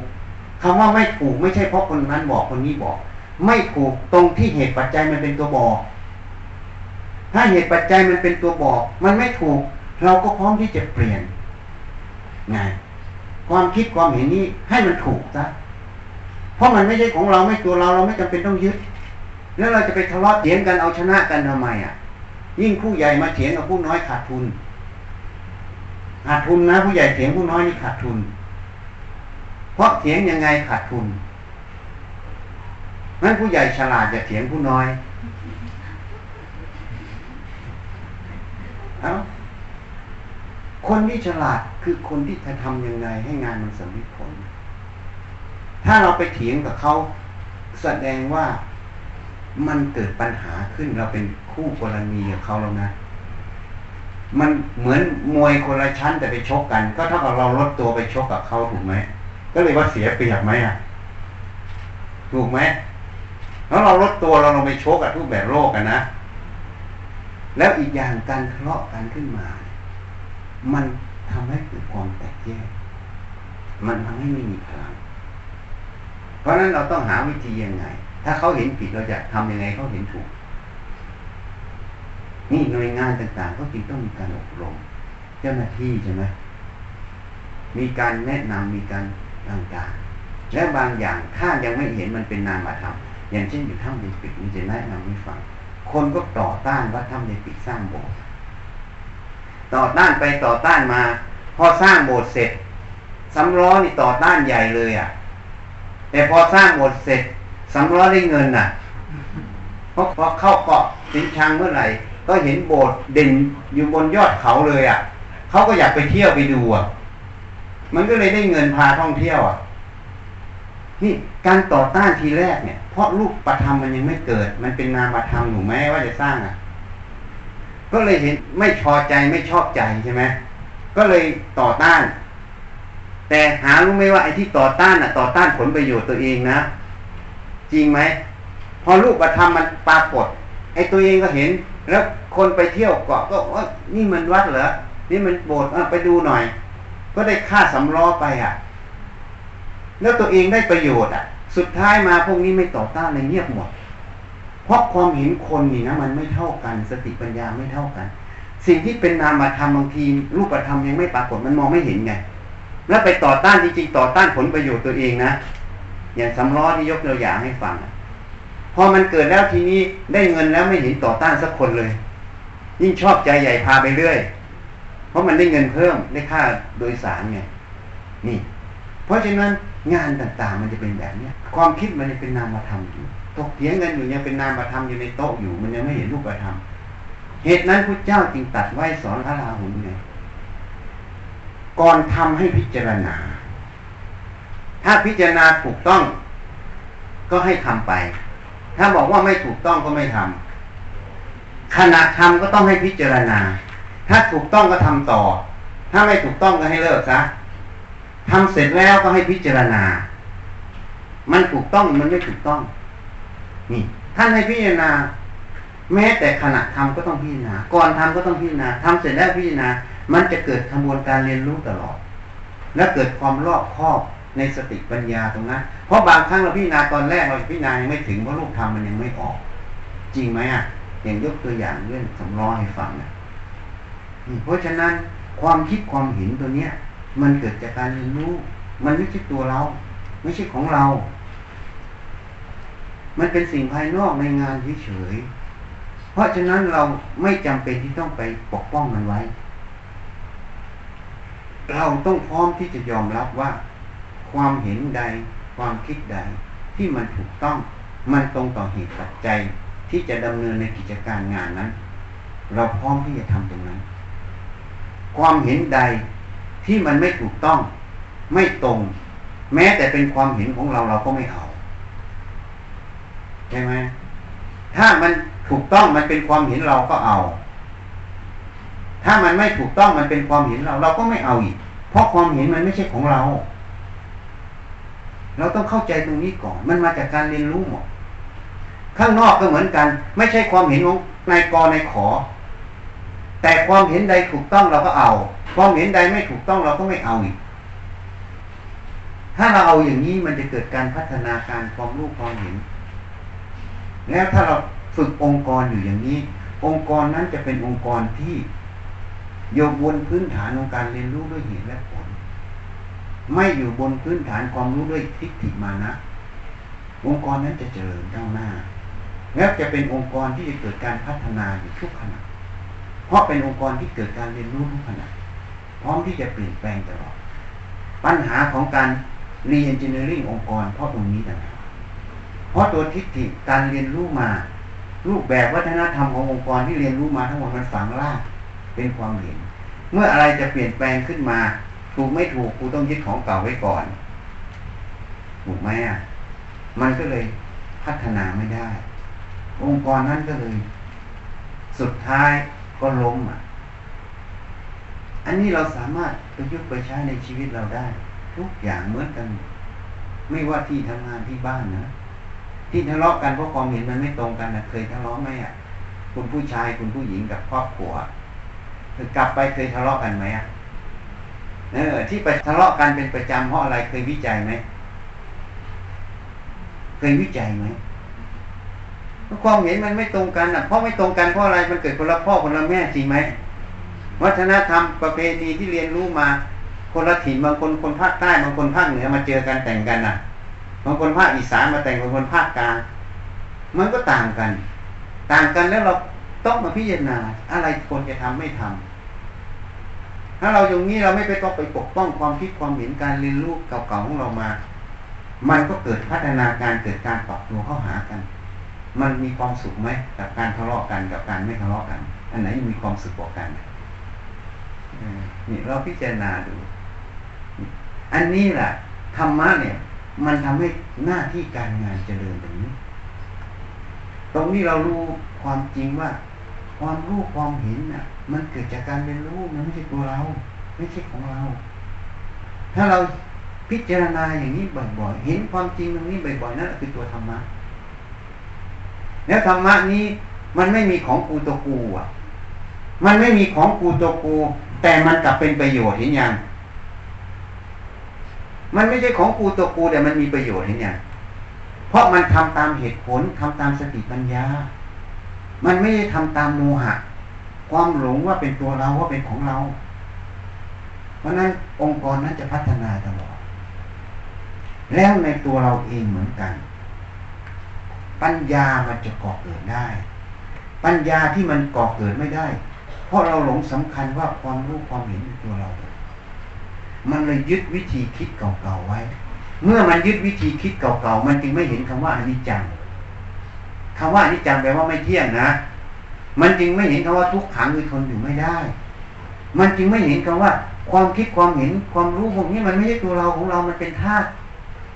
คำว่าไม่ถูกไม่ใช่เพราะคนนั้นบอกคนนี้บอก ไม่ถูกตรงที่เหตุปัจจัยมันเป็นตัวบอก ถ้าเหตุปัจจัยมันเป็นตัวบอก มันไม่ถูก เราก็พร้อมที่จะเปลี่ยนไงความคิดความเห็นนี้ให้มันถูกซะเพราะมันไม่ใช่ของเราไม่ตัวเราเราไม่จำเป็นต้องยึด แล้วเราจะไปทะเลาะเถียงกันเอาชนะกันทำไมอะ ยิ่งผู้ใหญ่มาเถียงกับผู้น้อยขาดทุน ขาดทุนนะ ผู้ใหญ่เถียงผู้น้อยนี่ขาดทุน เพราะเถียงยังไงขาดทุนนั้นผู้ใหญ่ฉลาดจะเถียงผู้น้อยเอาคนที่ฉลาดคือคนที่จะทำยังไงให้งานมันสำเร็จผล ถ้าเราไปเถียงกับเขาแสดงว่ามันเกิดปัญหาขึ้นเราเป็นคู่กรณีกับเขาแล้วนะ มันเหมือนมวยคนละชั้นแต่ไปชกกัน ก็เท่ากับเราลดตัวไปชกกับเขาถูกไหมก็เลยว่าเสียเปรียบไหมอะ ถูกไหมแล้วเราลดตัวเราลงไปชกกับทุกแบบโลกกันนะแล้วอีกอย่างการทะเลาะกันขึ้นมา มันทำให้เกิดความแตกแยกมันทำให้ไม่มีพลังเพราะนั้นเราต้องหาวิธียังไง ถ้าเขาเห็นผิดเราจะทำยังไงเขาเห็นถูก นี่หน่วยงานต่างๆ ก็จึงต้องมีการอบรม เจ้าหน้าที่ใช่ไหมมีการแนะนำมีการต่างๆ และบางอย่างถ้ายังไม่เห็นมันเป็นนามธรรมอย่างเช่นอยู่ถ้ำในปิดมีจะแนะนำให้ฟังคนก็ต่อต้านว่าถ้ำในปิดสร้างโบสถ์ต่อต้านไปต่อต้านมา พอสร้างโบสถ์เสร็จสำล้อนี่ต่อต้านใหญ่เลยอะ แต่พอสร้างโบสถ์เสร็จสำล้อได้เงินอะเพราะพอเข้าเกาะสินชังเมื่อไหร่ ก็เห็นโบสถ์เด่นอยู่บนยอดเขาเลยอะเขาก็อยากไปเที่ยวไปดูอะ มันก็เลยได้เงินพาท่องเที่ยวอะนี่การต่อต้านทีแรกเนี่ย เพราะรูปประธรรมมันยังไม่เกิด มันเป็นนามธรรมหนูแม้ว่าจะสร้างอะ ก็เลยเห็นไม่พอใจไม่ชอบใจใช่ไหมก็เลยต่อต้าน แต่หารู้ไหมว่าไอ้ที่ต่อต้านอะ ต่อต้านผลประโยชน์ตัวเองนะจริงไหมพอรูปประธรรมมันปรากฏ ไอ้ตัวเองก็เห็น แล้วคนไปเที่ยวเกาะก็ว่านี่มันวัดเหรอ นี่มันโบสถ์ไปดูหน่อย ก็ได้ค่าสำล้อไปอะ แล้วตัวเองได้ประโยชน์อะ สุดท้ายมาพวกนี้ไม่ต่อต้านเลยเงียบหมด เพราะความเห็นคนนี่นะมันไม่เท่ากัน สติปัญญาไม่เท่ากัน สิ่งที่เป็นนามธรรมบางทีรูปธรรมยังไม่ปรากฏมันมองไม่เห็นไง แล้วไปต่อต้านจริงๆต่อต้านผลประโยชน์ตัวเองนะ อย่างสำล้อที่ยกตัวอย่างให้ฟัง พอมันเกิดแล้วทีนี้ได้เงินแล้วไม่เห็นต่อต้านสักคนเลย ยิ่งชอบใจใหญ่พาไปเรื่อย เพราะมันได้เงินเพิ่มได้ค่าโดยสารไงนี่ เพราะฉะนั้นงานต่างๆ มันจะเป็นแบบเนี้ยความคิดมันจะเป็นนามธรรมอยู่ตกเถียงกันอยู่ยังเป็นนามธรรมอยู่ในโต๊ะอยู่ มันยังไม่เห็นรูปธรรมเหตุนั้นพระเจ้าจึงตัดไว้สอนพระราหุลไงก่อนทำให้พิจารณา ถ้าพิจารณาถูกต้อง ก็ให้ทำไป ถ้าบอกว่าไม่ถูกต้องก็ไม่ทำขณะทำก็ต้องให้พิจารณา ถ้าถูกต้องก็ทำต่อ ถ้าไม่ถูกต้องก็ให้เลิกซะทำเสร็จแล้วก็ให้พิจารณา มันถูกต้องมันไม่ถูกต้อง นี่ ท่านให้พิจารณา แม้แต่ขณะทำก็ต้องพิจารณา ก่อนทำก็ต้องพิจารณาทำเสร็จแล้วพิจารณา มันจะเกิดกระบวนการเรียนรู้ตลอด และเกิดความรอบคอบ ในสติปัญญาตรงนั้น เพราะบางครั้งเราพิจารณาตอนแรกเราพิจารณายังไม่ถึงเพราะลูกทำมันยังไม่ออก จริงไหมอะอย่างยกตัวอย่างเรื่องสำล้อให้ฟังนะเพราะฉะนั้นความคิดความเห็นตัวเนี้ย มันเกิดจากการเรียนรู้ มันไม่ใช่ตัวเรา ไม่ใช่ของเรา มันเป็นสิ่งภายนอกในงานเฉยๆเพราะฉะนั้นเราไม่จำเป็นที่ต้องไปปกป้องมันไว้ เราต้องพร้อมที่จะยอมรับว่า ความเห็นใด ความคิดใด ที่มันถูกต้อง มันตรงต่อเหตุปัจจัยที่จะดำเนินในกิจการงานนั้น เราพร้อมที่จะทำตรงนั้น ความเห็นใดที่มันไม่ถูกต้อง ไม่ตรง แม้แต่เป็นความเห็นของเราเราก็ไม่เอาใช่ไหมถ้ามันถูกต้องมันเป็นความเห็นเราก็เอา ถ้ามันไม่ถูกต้องมันเป็นความเห็นเรา เราก็ไม่เอาอีก เพราะความเห็นมันไม่ใช่ของเรา เราต้องเข้าใจตรงนี้ก่อน มันมาจากการเรียนรู้หมด ข้างนอกก็เหมือนกัน ไม่ใช่ความเห็นของนายกนายขอ แต่ความเห็นใดถูกต้องเราก็เอา ความเห็นใดไม่ถูกต้องเราก็ไม่เอาอีก ถ้าเราเอาอย่างนี้มันจะเกิดการพัฒนาการความรู้ความเห็น แล้วถ้าเราฝึกองค์กรอยู่อย่างนี้ องค์กรนั้นจะเป็นองค์กรที่โยบนพื้นฐานของการเรียนรู้ด้วยเหตุและผ ไม่อยู่บนพื้นฐานความรู้ด้วยทิฏฐิมานะ องค์กรนั้นจะเจริญก้าวหน้า แล้วจะเป็นองค์กรที่จะเกิดการพัฒนาอยู่ทุกขณะ เพราะเป็นองค์กรที่เกิดการเรียนรู้ทุกขณะ พร้อมที่จะเปลี่ยนแปลงตลอด ปัญหาของการเรียนเจเนอริ่งองค์กรเพราะตรงนี้ต่างหากเพราะตัวทิฏฐิการเรียนรู้มา รูปแบบวัฒนธรรมขององค์กรที่เรียนรู้มาทั้งหมดมันฝังรากเป็นความเห็น เมื่ออะไรจะเปลี่ยนแปลงขึ้นมา ถูกไม่ถูกกูต้องยึดของเก่าไว้ก่อนถูกไหมอะมันก็เลยพัฒนาไม่ได้ องค์กรนั้นก็เลย สุดท้ายก็ล้มอะ อันนี้เราสามารถประยุกต์ไปใช้ในชีวิตเราได้ ทุกอย่างเหมือนกัน ไม่ว่าที่ทำงานที่บ้านนะที่ทะเลาะกันเพราะความเห็นมันไม่ตรงกันนะเคยทะเลาะไหมอะคุณผู้ชายคุณผู้หญิงกับครอบครัวคือกลับไปเคยทะเลาะกันไหมอะ เออ ที่ไปทะเลาะกันเป็นประจำเพราะอะไรเคยวิจัยไหมเคยวิจัยไหมความเห็นมันไม่ตรงกันอะเพราะไม่ตรงกันเพราะอะไรมันเกิดคนละพ่อคนละแม่จริงไหมวัฒนธรรมประเพณีที่เรียนรู้มา คนละถิ่นบางคนคนภาคใต้บางคนภาคเหนือมาเจอกันแต่งกันอะบางคนภาคอีสานมาแต่งบางคนภาคกลางมันก็ต่างกัน ต่างกันแล้วเราต้องมาพิจารณาอะไรควรจะทำไม่ทำ ถ้าเราอย่างนี้เราไม่ไปต้องไปปกป้องความคิดความเห็นการเรียนรู้เก่าๆของเรามา มันก็เกิดพัฒนาการเกิดการปรับตัวเข้าหากัน มันมีความสุขไหมกับการทะเลาะกันกับการไม่ทะเลาะกัน อันไหนมีความสุขกว่ากันนี่เราพิจารณาดู อันนี้แหละธรรมะเนี่ย มันทำให้หน้าที่การงานเจริญแบบนี้ ตรงนี้เรารู้ความจริงว่า ความรู้ความเห็นน่ะ มันเกิดจากการเรียนรู้มันไม่ใช่ตัวเรา ไม่ใช่ของเรา ถ้าเราพิจารณาอย่างนี้บ่อยๆ เห็นความจริงตรงนี้บ่อยๆนั่นคือตัวธรรมะ แล้วธรรมะนี้มันไม่มีของกูตัวกูอะ มันไม่มีของกูตัวกู แต่มันกลับเป็นประโยชน์เห็นยัง มันไม่ใช่ของกูตัวกูแต่มันมีประโยชน์เห็นยัง เพราะมันทำตามเหตุผลทำตามสติปัญญา มันไม่ได้ทำตามโมหะ ความหลงว่าเป็นตัวเราว่าเป็นของเรา เพราะนั้นองค์กรนั้นจะพัฒนาตลอด แล้วในตัวเราเองเหมือนกัน ปัญญามันจะก่อเกิดได้ ปัญญาที่มันก่อเกิดไม่ได้ เพราะเราหลงสำคัญว่าความรู้ความเห็นในตัวเรา มันเลยยึดวิธีคิดเก่าๆไว้ เมื่อมันยึดวิธีคิดเก่าๆมันจึงไม่เห็นคำว่าอนิจจังคำว่าอนิจจังแปลว่าไม่เที่ยงนะ มันจึงไม่เห็นคำว่าทุกขังคือทนอยู่ไม่ได้ มันจึงไม่เห็นคำว่า ความคิดความเห็นความรู้พวกนี้มันไม่ใช่ตัวเราของเรา มันเป็นธาตุ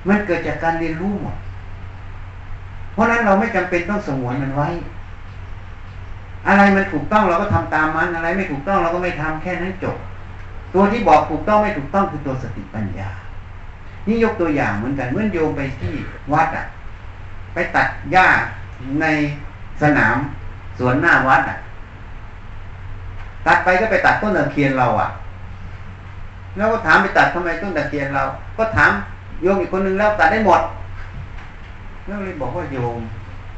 มันเกิดจากการเรียนรู้หมด เพราะนั้นเราไม่จำเป็นต้องสงวนมันไว้ อะไรมันถูกต้องเราก็ทำตามมันอะไร ไม่ถูกต้องเราก็ไม่ทำแค่นั้นจบ ตัวที่บอกถูกต้องไม่ถูกต้องคือตัวสติปัญญา นี่ยกตัวอย่างเหมือนกันเมื่อโยมไปที่วัดอะไปตัดหญ้าในสนาม สวนหน้าวัดอะ ตัดไปก็ไปตัดต้นตะเคียนเราอะ แล้วก็ถามไปตัดทำไมต้นตะเคียนเรา ก็ถามโยมอีกคนนึงแล้วตัดได้หมดแล้วเลยบอกว่าโยม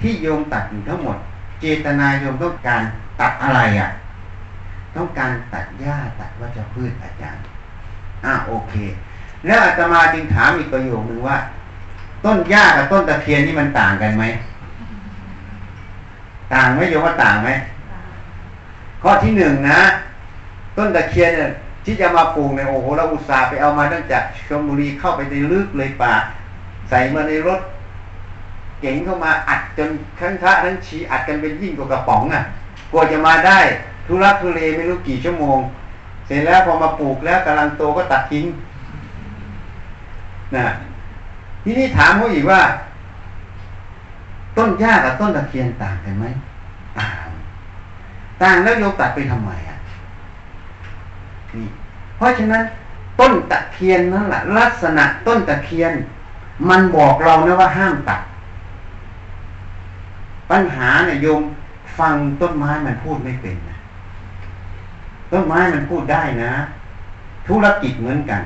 ที่โยมตัดอยู่ทั้งหมด เจตนาโยมต้องการตัดอะไรอะ ต้องการตัดหญ้าตัดวัชพืชอาจารย์อ่าโอเค แล้วอาตมาจึงถามอีกประโยคนึงว่า ต้นหญ้ากับต้นตะเคียนนี่มันต่างกันไหม ต่างไหมโยมว่าต่างไหมข้อที่หนึ่งนะ ต้นตะเคียนเนี่ยที่จะมาปลูกในโอ้โหเราอุตส่าห์ไปเอามาตั้งจากชลบุรีเข้าไปในลึกเลยป่า ใส่มาในรถ เก๋งเข้ามาอัดจนทั้งทะทั้งชีอัดกันเป็นยิ่งกว่ากระป๋องอะกว่าจะมาได้ทุรักทุเลไม่รู้กี่ชั่วโมง เสร็จแล้วพอมาปลูกแล้วกำลังโตก็ตัดทิ้งนะที่นี่ถามเขาอีกว่า ต้นหญ้ากับต้นตะเคียนต่างกันไหมต่าง ต่างแล้วโยมตัดไปทำไมอะนี่เพราะฉะนั้น ต้นตะเคียนนั่นแหละลักษณะต้นตะเคียน มันบอกเรานะว่าห้ามตัด ปัญหาเนี่ยโยมฟังต้นไม้มันพูดไม่เป็นนะต้นไม้มันพูดได้นะ ธุรกิจเหมือนกัน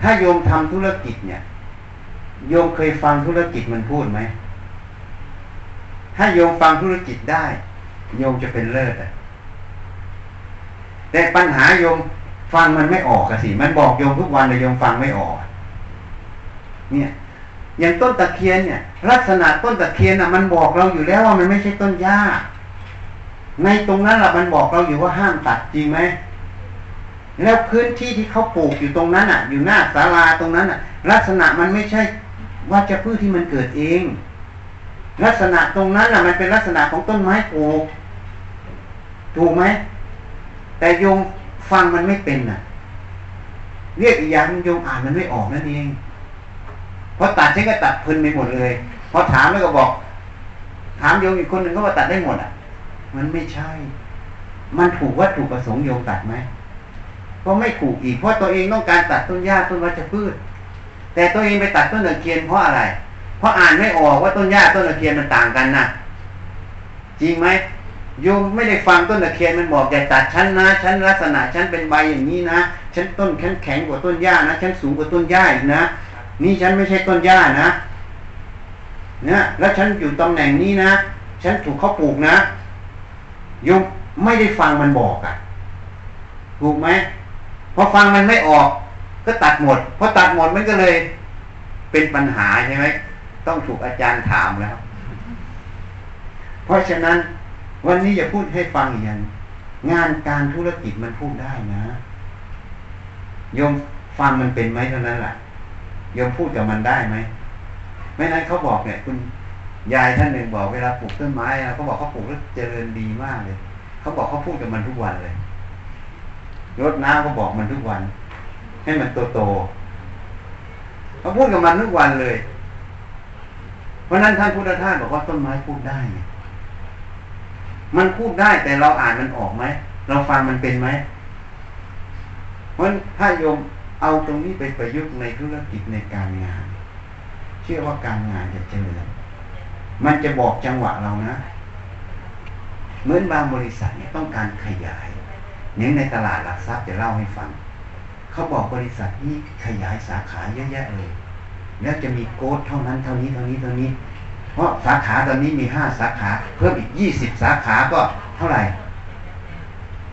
ถ้าโยมทำธุรกิจเนี่ย โยมเคยฟังธุรกิจมันพูดไหม ถ้าโยมฟังธุรกิจได้ โยมจะเป็นเลิศอะแต่ปัญหาโยมฟังมันไม่ออกอะสิ มันบอกโยมทุกวันแต่โยมฟังไม่ออก เนี่ย อย่างต้นตะเคียนเนี่ย ลักษณะต้นตะเคียนอะมันบอกเราอยู่แล้วว่ามันไม่ใช่ต้นหญ้า ในตรงนั้นแหละมันบอกเราอยู่ว่าห้ามตัดจริงไหมแล้วพื้นที่ที่เขาปลูกอยู่ตรงนั้นอะ อยู่หน้าศาลาตรงนั้นอะ ลักษณะมันไม่ใช่ วัชพืชที่มันเกิดเอง ลักษณะตรงนั้นอะ มันเป็นลักษณะของต้นไม้ปลูกถูกไหม แต่โยมฟังมันไม่เป็นน่ะ เรียกอีกอย่างโยมอ่านมันไม่ออกนั่นเองพอตัดฉันก็ตัดเพลินไปหมดเลยพอถามแล้วก็บอก ถามโยมอีกคนหนึ่งก็ว่าตัดได้หมดอะ มันไม่ใช่ มันถูกวัตถุประสงค์โยมตัดไหมก็ไม่ถูกอีกเพราะตัวเองต้องการตัดต้นหญ้าต้นวัชพืช แต่ตัวเองไปตัดต้นตะเคียนเพราะอะไร เพราะอ่านไม่ออกว่าต้นหญ้าต้นตะเคียนมันต่างกันนะจริงไหมโยมไม่ได้ฟังต้นตะเคียนมันบอกอย่าตัดชั้นนะชั้นลักษณะชั้นเป็นใบอย่างนี้นะชั้นต้นแข็งแข็งกว่าต้นหญ้านะชั้นสูงกว่าต้นหญ้าอีกนะนี่ฉันไม่ใช่ต้นหญ้านะเนี่ยแล้วฉันอยู่ตำแหน่งนี้นะ ฉันถูกเขาปลูกนะโยมไม่ได้ฟังมันบอกอะ่ะถูกไหมพอฟังมันไม่ออก ก็ตัดหมดพอตัดหมดมันก็เลยเป็นปัญหาใช่ไหมต้องถูกอาจารย์ถามแล้ว เพราะฉะนั้น วันนี้อย่าพูดให้ฟังอย่างงานการธุรกิจมันพูดได้นะโยมฟังมันเป็นไหมเท่านั้นแหละโยมพูดกับมันได้ไหมไม่นั้นเขาบอกเนี่ย คุณยายท่านหนึ่งบอกเวลาปลูกต้นไม้เขาบอกเขาปลูกแล้วเจริญดีมากเลย เขาบอกเขาพูดกับมันทุกวันเลยรดน้ำเขาบอกมันทุกวัน ให้มันโตโตเขาพูดกับมันทุกวันเลย เพราะนั้นท่านพุทธทาสบอกว่าต้นไม้พูดได้มันพูดได้แต่เราอ่านมันออกไหมเราฟังมันเป็นไหมเพราะถ้าโยมเอาตรงนี้ไปประยุกต์ในธุรกิจในการงาน เชื่อว่าการงานจะเจริญมันจะบอกจังหวะเรานะ เหมือนบางบริษัทเนี่ยต้องการขยายอย่างในตลาดหลักทรัพย์จะเล่าให้ฟัง เขาบอกบริษัทนี้ขยายสาขาเยอะแยะเลย แล้วจะมีโกดเท่านั้นเท่านี้เท่านี้เท่านี้ เพราะสาขาตอนนี้มีห้าสาขา เพิ่มอีกยี่สิบสาขาก็เท่าไหร่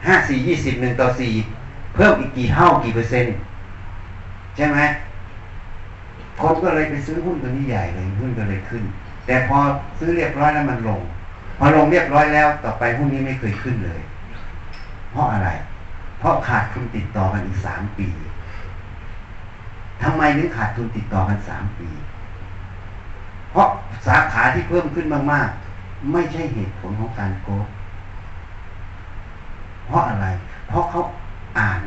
ห้าสี่ยี่สิบหนึ่งต่อสี่เพิ่มอีกกี่เท่ากี่เปอร์เซ็นต์ใช่ไหมคนก็เลยไปซื้อหุ้นตัวนี้ใหญ่เลยหุ้นก็เลยขึ้น แต่พอซื้อเรียบร้อยแล้วมันลง พอลงเรียบร้อยแล้วต่อไปหุ้นนี้ไม่เคยขึ้นเลย เพราะอะไรเราะขาดทุนติดต่อกันอีกสามปีทำไมถึงขาดทุนติดต่อกันสามปี เพราะสาขาที่เพิ่มขึ้นมาก ๆ ไม่ใช่เหตุผลของการโกงเพราะอะไร เพราะเขาอ่าน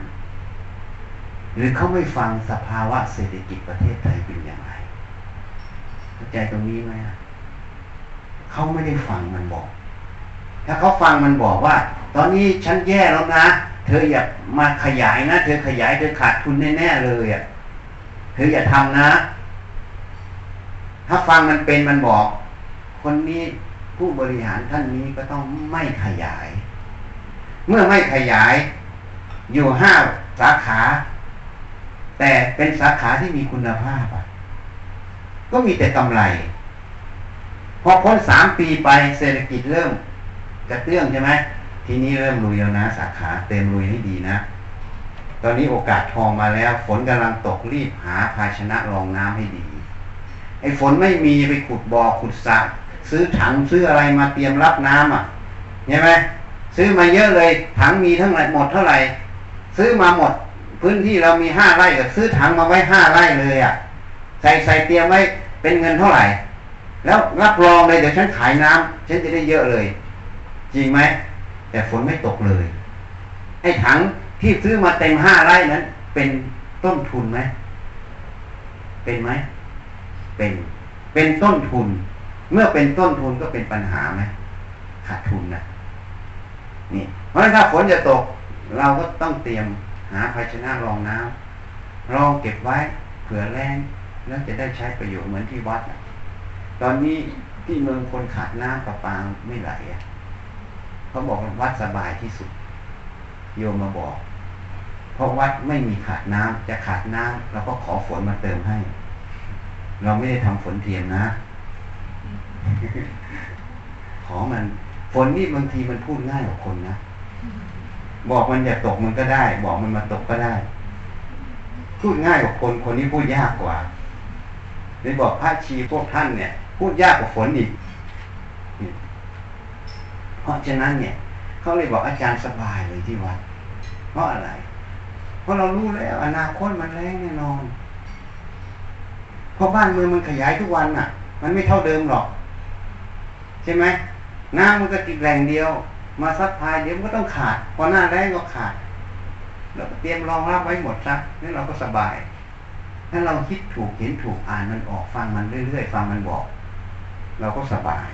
หรือเขาไม่ฟังสภาวะเศรษฐกิจประเทศไทยเป็นอย่างไรเข้าใจตรงนี้ไหมเขาไม่ได้ฟังมันบอก ถ้าเขาฟังมันบอกว่า ตอนนี้ฉันแย่แล้วนะ เธออย่ามาขยายนะ เธอขยายเธอขาดทุนแน่ๆเลยอะเธออย่าทำนะ ถ้าฟังมันเป็นมันบอก คนนี้ผู้บริหารท่านนี้ก็ต้องไม่ขยาย เมื่อไม่ขยาย อยู่ห้าสาขา แต่เป็นสาขาที่มีคุณภาพอะ ก็มีแต่กำไร พอพ้นสามปีไปเศรษฐกิจเริ่มกระเตื้องใช่ไหม ทีนี้เริ่มลุยแล้วนะ สาขาเต็มลุยให้ดีนะ ตอนนี้โอกาสทองมาแล้วฝนกำลังตกรีบหาภาชนะรองน้ำให้ดี ไอ้ฝนไม่มีไปขุดบ่อขุดสระซื้อถังซื้ออะไรมาเตรียมรับน้ำอะเห็นไหมซื้อมาเยอะเลยถังมีทั้งหมดหมดเท่าไหร่ ซื้อมาหมด พื้นที่เรามีห้าไร่ก็ซื้อถังมาไว้ห้าไร่เลยอะ ใส่ใส่เตรียมไว้เป็นเงินเท่าไหร่ แล้วรับรองเลยเดี๋ยวฉันขายน้ำฉันจะได้เยอะเลย จริงไหม แต่ฝนไม่ตกเลย ไอ้ถังที่ซื้อมาเต็มห้าไร่นั้น เป็นต้นทุนไหม เป็นไหม เป็น เป็นต้นทุน เมื่อเป็นต้นทุนก็เป็นปัญหาไหมขาดทุนนะนี่ เพราะฉะนั้นถ้าฝนจะตก เราก็ต้องเตรียมหาภาชนะรองน้ำรองเก็บไว้เผื่อแรงแล้วจะได้ใช้ประโยชน์เหมือนที่วัด ตอนนี้ที่เมืองคนขาดน้ำประปาไม่ไหลอะ เขาบอกวัดสบายที่สุด โยมมาบอก เพราะวัดไม่มีขาดน้ำจะขาดน้ำเราก็ขอฝนมาเติมให้ เราไม่ได้ทำฝนเทียมนะ ขอมันฝนนี่บางทีมันพูดง่ายกว่าคนนะ บอกมันอย่าตกมันก็ได้ บอกมันมาตกก็ได้ พูดง่ายกว่าคนคนนี้พูดยากกว่าเลยบอกพระชีพวกท่านเนี่ย พูดยากกว่าฝนอีก ราะฉะนั้นเนี่ยเขาเลยบอกอาจารย์สบายเลยที่วัด เพราะอะไร เพราะเรารู้แล้ว อนาคตมันแรงแน่นอนเพราะบ้านเมืองมันขยายทุกวันอะ มันไม่เท่าเดิมหรอก ใช่ไหมน้ำมันก็ติดแหล่งเดียว มาซัดพายเดี๋ยวมันก็ต้องขาด พอหน้าแรงก็ขาดเราก็เตรียมรองรับไว้หมดซะนี่เราก็สบายถ้าเราคิดถูกเห็นถูกอ่านมันออกฟังมันเรื่อยๆฟังมันบอก เราก็สบาย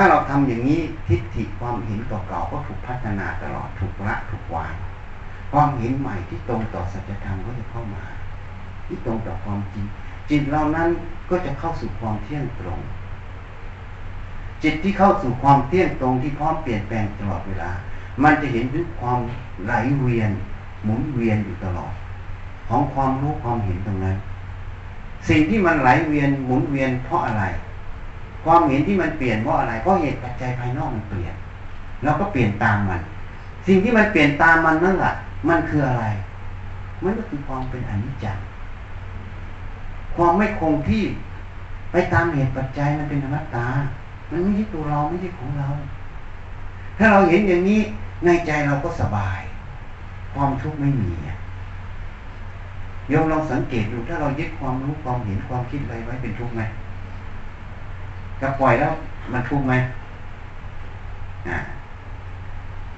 ถ้าเราทำอย่างนี้ทิฏฐิความเห็นเก่าๆก็ถูกพัฒนาตลอดถูกละถูกวางความเห็นใหม่ที่ตรงต่อสัจธรรมก็จะเข้ามา ที่ตรงต่อความจริง จิตเรานั้นก็จะเข้าสู่ความเที่ยงตรง จิตที่เข้าสู่ความเที่ยงตรงที่พร้อมเปลี่ยนแปลงตลอดเวลา มันจะเห็นถึงความไหลเวียน หมุนเวียนอยู่ตลอด ของความรู้ความเห็นตรงนั้น สิ่งที่มันไหลเวียนหมุนเวียนเพราะอะไร ความเห็นที่มันเปลี่ยนเพราะอะไรเพราะเหตุปัจจัยภายนอกมันเปลี่ยนเราก็เปลี่ยนตามมัน สิ่งที่มันเปลี่ยนตามมันนั่นแหละมันคืออะไร มันก็คือความเป็นอนิจจ์ความไม่คงที่ไปตามเหตุปัจจัยมันเป็นอนัตตา มันไม่ใช่ตัวเราไม่ใช่ของเรา ถ้าเราเห็นอย่างนี้ในใจเราก็สบาย ความทุกข์ไม่มีโยมลองสังเกตดูถ้าเรายึดความรู้ความเห็นความคิดอะไรไว้เป็นทุกข์ไหม จะปล่อยแล้ว มันทุกข์ไหม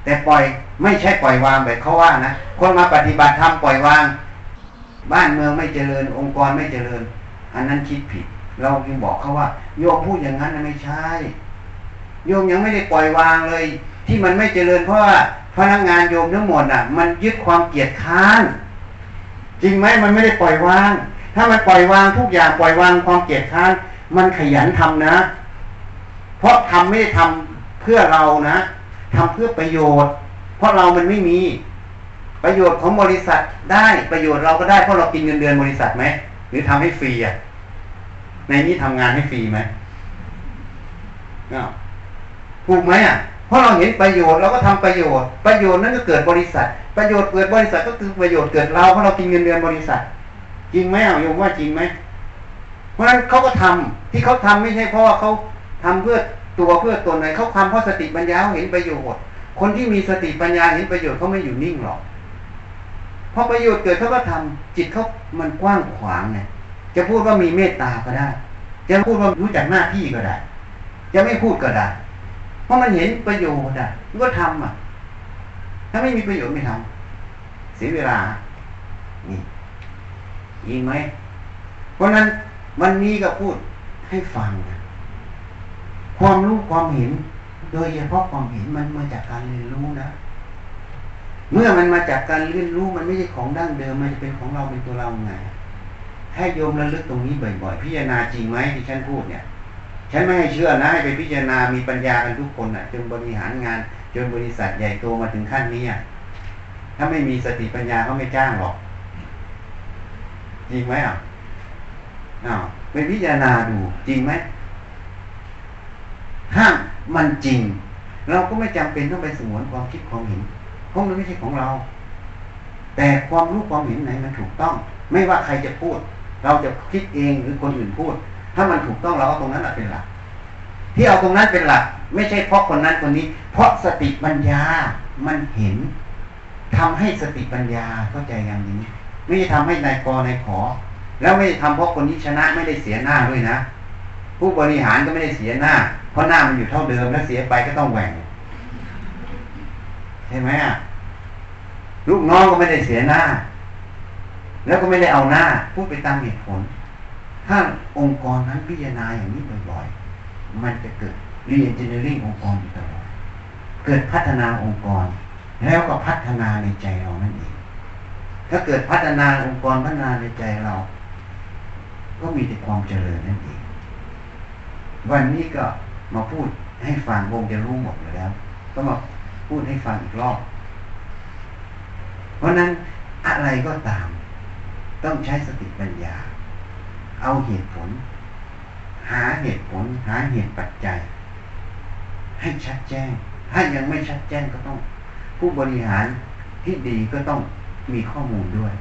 แต่ปล่อยไม่ใช่ปล่อยวางแบบเขาว่านะคนมาปฏิบัติธรรมปล่อยวาง บ้านเมืองไม่เจริญ องค์กรไม่เจริญ อันนั้นคิดผิด เราจึงบอกเขาว่า โยมพูดอย่างนั้นไม่ใช่โยมยังไม่ได้ปล่อยวางเลย ที่มันไม่เจริญเพราะว่าพนักงานโยมทั้งหมดอะ มันยึดความเกียดค้านจริงไหมมันไม่ได้ปล่อยวาง ถ้ามันปล่อยวางทุกอย่างปล่อยวางความเกียดค้าน มันขยันทำนะ เพราะทำไม่ได้ทำเพื่อเรานะทำเพื่อประโยชน์ เพราะเรามันไม่มี ประโยชน์ของบริษัทได้ประโยชน์เราก็ได้เพราะเรากินเงินเดือนบริษัทไหมหรือทำให้ฟรีอะในนี้ทำงานให้ฟรีไหมถูกไหมอะเพราะเราเห็นประโยชน์เราก็ทำประโยชน์ ประโยชน์นั้นก็เกิดบริษัท ประโยชน์เกิดบริษัทก็คือประโยชน์เกิดเราเพราะเรากินเงินเดือนบริษัท จริงไหมอะโยมว่าจริงไหม ราะฉะนั้นเขาก็ทำที่เขาทำไม่ใช่เพราะว่าเขาทำเพื่อตัวเพื่อตนไหนเขาทำเพราะสติปัญญาเห็นประโยชน์ คนที่มีสติปัญญาเห็นประโยชน์เขาไม่อยู่นิ่งหรอกพอประโยชน์เกิดเขาก็ทำจิตเขามันกว้างขวางไงจะพูดว่ามีเมตตาก็ได้ จะพูดว่ารู้จักหน้าที่ก็ได้ จะไม่พูดก็ได้ เพราะมันเห็นประโยชน์อะมันก็ทำอะ ถ้าไม่มีประโยชน์ไม่ทำเสียเวลา นี่ยิงไหมเพราะนั้น วันนี้ก็พูดให้ฟังนะความรู้ความเห็น โดยเฉพาะความเห็นมันมาจากการเรียนรู้นะ เมื่อมันมาจากการเรียนรู้มันไม่ใช่ของดั้งเดิม มันจะเป็นของเราเป็นตัวเราไงให้โยมระลึกตรงนี้บ่อยๆ พิจารณาจริงไหมที่ฉันพูดเนี่ย ฉันไม่ให้เชื่อนะ ให้ไปพิจารณามีปัญญากันทุกคนอะ จนบริหารงาน จนบริษัทใหญ่โตมาถึงขั้นนี้อะถ้าไม่มีสติปัญญาเขาไม่จ้างหรอก จริงไหมอะ อ้าวไปพิจารณาดูจริงไหมถ้ามันจริง เราก็ไม่จำเป็นต้องไปสงวนความคิดความเห็นเพราะมันไม่ใช่ของเรา แต่ความรู้ความเห็นไหนมันถูกต้อง ไม่ว่าใครจะพูด เราจะคิดเองหรือคนอื่นพูด ถ้ามันถูกต้องเราเอาตรงนั้นเป็นหลัก ที่เอาตรงนั้นเป็นหลัก ไม่ใช่เพราะคนนั้นคนนี้ เพราะสติปัญญามันเห็นทำให้สติปัญญาเข้าใจอย่างนี้ ไม่ใช่ทำให้นายกนายขอ แล้วไม่ได้ทำเพราะคนนี้ชนะไม่ได้เสียหน้าด้วยนะ ผู้บริหารก็ไม่ได้เสียหน้า เพราะหน้ามันอยู่เท่าเดิมแล้วเสียไปก็ต้องแหว่งใช่ไหมอะลูกน้องก็ไม่ได้เสียหน้า แล้วก็ไม่ได้เอาหน้าพูดไปตามเหตุผล ถ้าองค์กรนั้นพิจารณาอย่างนี้บ่อยๆ มันจะเกิดรีเอนจิเนียริ่งองค์กรอยู่ตลอดเกิดพัฒนาองค์กร แล้วก็พัฒนาในใจเรานั่นเอง ถ้าเกิดพัฒนาองค์กรพัฒนาในใจเรา ก็มีแต่ความเจริญนั่นเองวันนี้ก็มาพูดให้ฟังวงจะรู้หมดแล้วก็มาพูดให้ฟังอีกรอบ เพราะนั้นอะไรก็ตาม ต้องใช้สติปัญญา เอาเหตุผล หาเหตุผล หาเหตุปัจจัย ให้ชัดแจ้ง ถ้ายังไม่ชัดแจ้งก็ต้อง ผู้บริหารที่ดีก็ต้องมีข้อมูลด้วย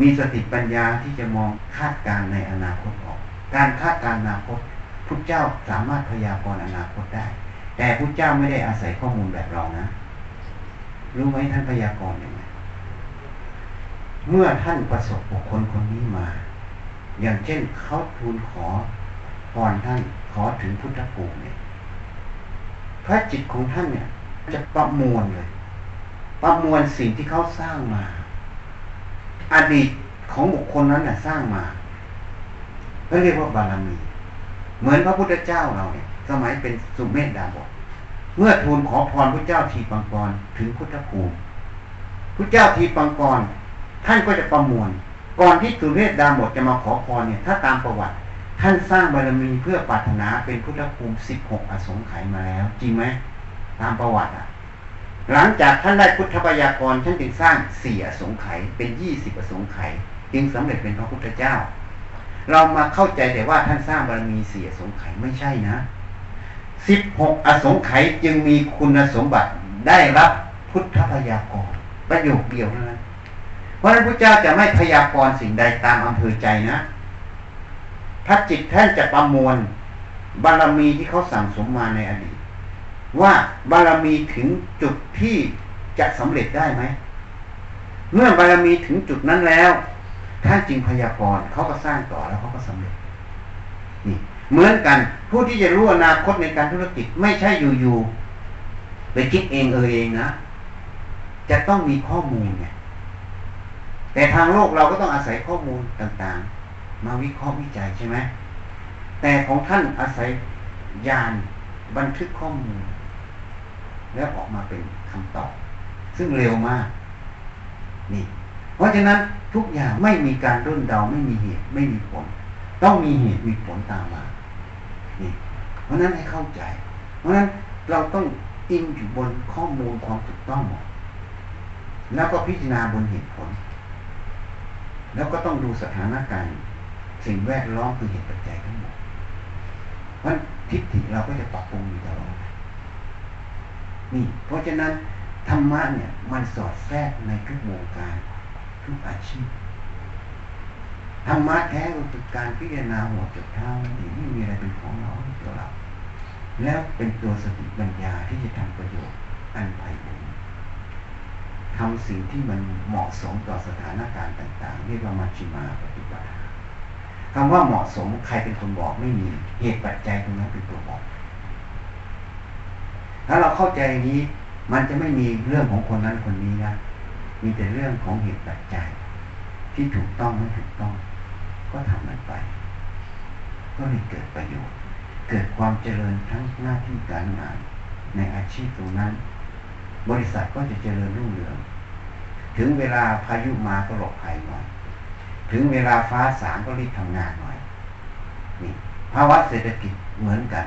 มีสติปัญญาที่จะมองคาดการในอนาคตออก การคาดการอนาคตพุทธเจ้าสามารถพยากรณ์อนาคตได้ แต่พุทธเจ้าไม่ได้อาศัยข้อมูลแบบเรานะ รู้ไหมท่านพยากรณ์ยังไงเมื่อท่านประสบบุคคลคนนี้มา อย่างเช่นเขาทูลขอพรท่านขอถึงพุทธภูมิเนี่ยพระจิตของท่านเนี่ย จะประมวลเลย ประมวลสิ่งที่เขาสร้างมา อดีตของบุคคลนั้นน่ะสร้างมาก็เรียกว่าบารมี เหมือนพระพุทธเจ้าเราเนี่ย สมัยเป็นสุเมธดาบทเมื่อทูลขอพรพระเจ้าทีปังกรถึงพุทธภูมิพระเจ้าทีปังกร ท่านก็จะประมวล ก่อนที่สุเมธดาบทจะมาขอพรเนี่ย ถ้าตามประวัติ ท่านสร้างบารมีเพื่อปรารถนาเป็นพุทธภูมิสิบหกอสงไขยมาแล้ว จริงไหมตามประวัติอะ หลังจากท่านได้พุทธบัญญัติท่านจึงสร้างสี่อสงไขยเป็นยี่สิบอสงไขยจึงสำเร็จเป็นพระพุทธเจ้า เรามาเข้าใจแต่ว่าท่านสร้างบารมีสี่อสงไขยไม่ใช่นะสิบหกอสงไขยจึงมีคุณสมบัติได้รับพุทธพยากรประโยคเดียวเท่านั้นเพราะนั้นพระเจ้าจะไม่พยากรสิ่งใดตามอำเภอใจนะ ถ้าจิตท่านจะประมวลบารมีที่เขาสั่งสมมาในอดีต ว่าบารมีถึงจุดที่จะสำเร็จได้ไหม เมื่อบารมีถึงจุดนั้นแล้ว ท่านจึงพยากรณ์เขาก็สร้างต่อแล้วเขาก็สำเร็จ นี่ เหมือนกันผู้ที่จะรู้อนาคตในการธุรกิจไม่ใช่อยู่ๆไปคิดเองเออเองนะ จะต้องมีข้อมูลไงแต่ทางโลกเราก็ต้องอาศัยข้อมูลต่างๆ มาวิเคราะห์วิจัยใช่ไหมแต่ของท่านอาศัยญาณบันทึกข้อมูล แล้วออกมาเป็นคำตอบ ซึ่งเร็วมาก นี่ เพราะฉะนั้นทุกอย่างไม่มีการรุ่นเดาไม่มีเหตุไม่มีผล ต้องมีเหตุมีผลตามมานี่เพราะนั้นให้เข้าใจ เพราะนั้นเราต้องอิงอยู่บนข้อมูลความถูกต้องหมดแล้วก็พิจารณาบนเหตุผล แล้วก็ต้องดูสถานการณ์สิ่งแวดล้อมคือเหตุปัจจัยทั้งหมดเพราะทิฏฐิเราก็จะปรับปรุงอยู่ตลอด นี่เพราะฉะนั้นธรรมะเนี่ยมันสอดแทรกในทุกวงการทุกอาชีพธรรมะแท้ก็คือการพิจารณาหัวจุดเท้านี่ไม่มีอะไรเป็นของเราตัวเราแล้วเป็นตัวสติปัญญาที่จะทำประโยชน์อันไพ่บุญทำสิ่งที่มันเหมาะสมต่อสถานการณ์ต่าง ๆ เรียกว่ามัชฌิมาปฏิบัติคำว่าเหมาะสมใครเป็นคนบอกไม่มีเหตุปัจจัยตรงนั้นเป็นตัวบอก ถ้าเราเข้าใจอย่างนี้ มันจะไม่มีเรื่องของคนนั้นคนนี้นะ มีแต่เรื่องของเหตุปัจจัย ที่ถูกต้องไม่ถูกต้อง ก็ทำมันไป ก็เลยเกิดประโยชน์ เกิดความเจริญทั้งหน้าที่การงาน ในอาชีพตรงนั้น บริษัทก็จะเจริญรุ่งเรือง ถึงเวลาพายุมาก็หลบภัยหน่อย ถึงเวลาฟ้าสางก็รีบทำงานหน่อยนี่ภาวะเศรษฐกิจเหมือนกัน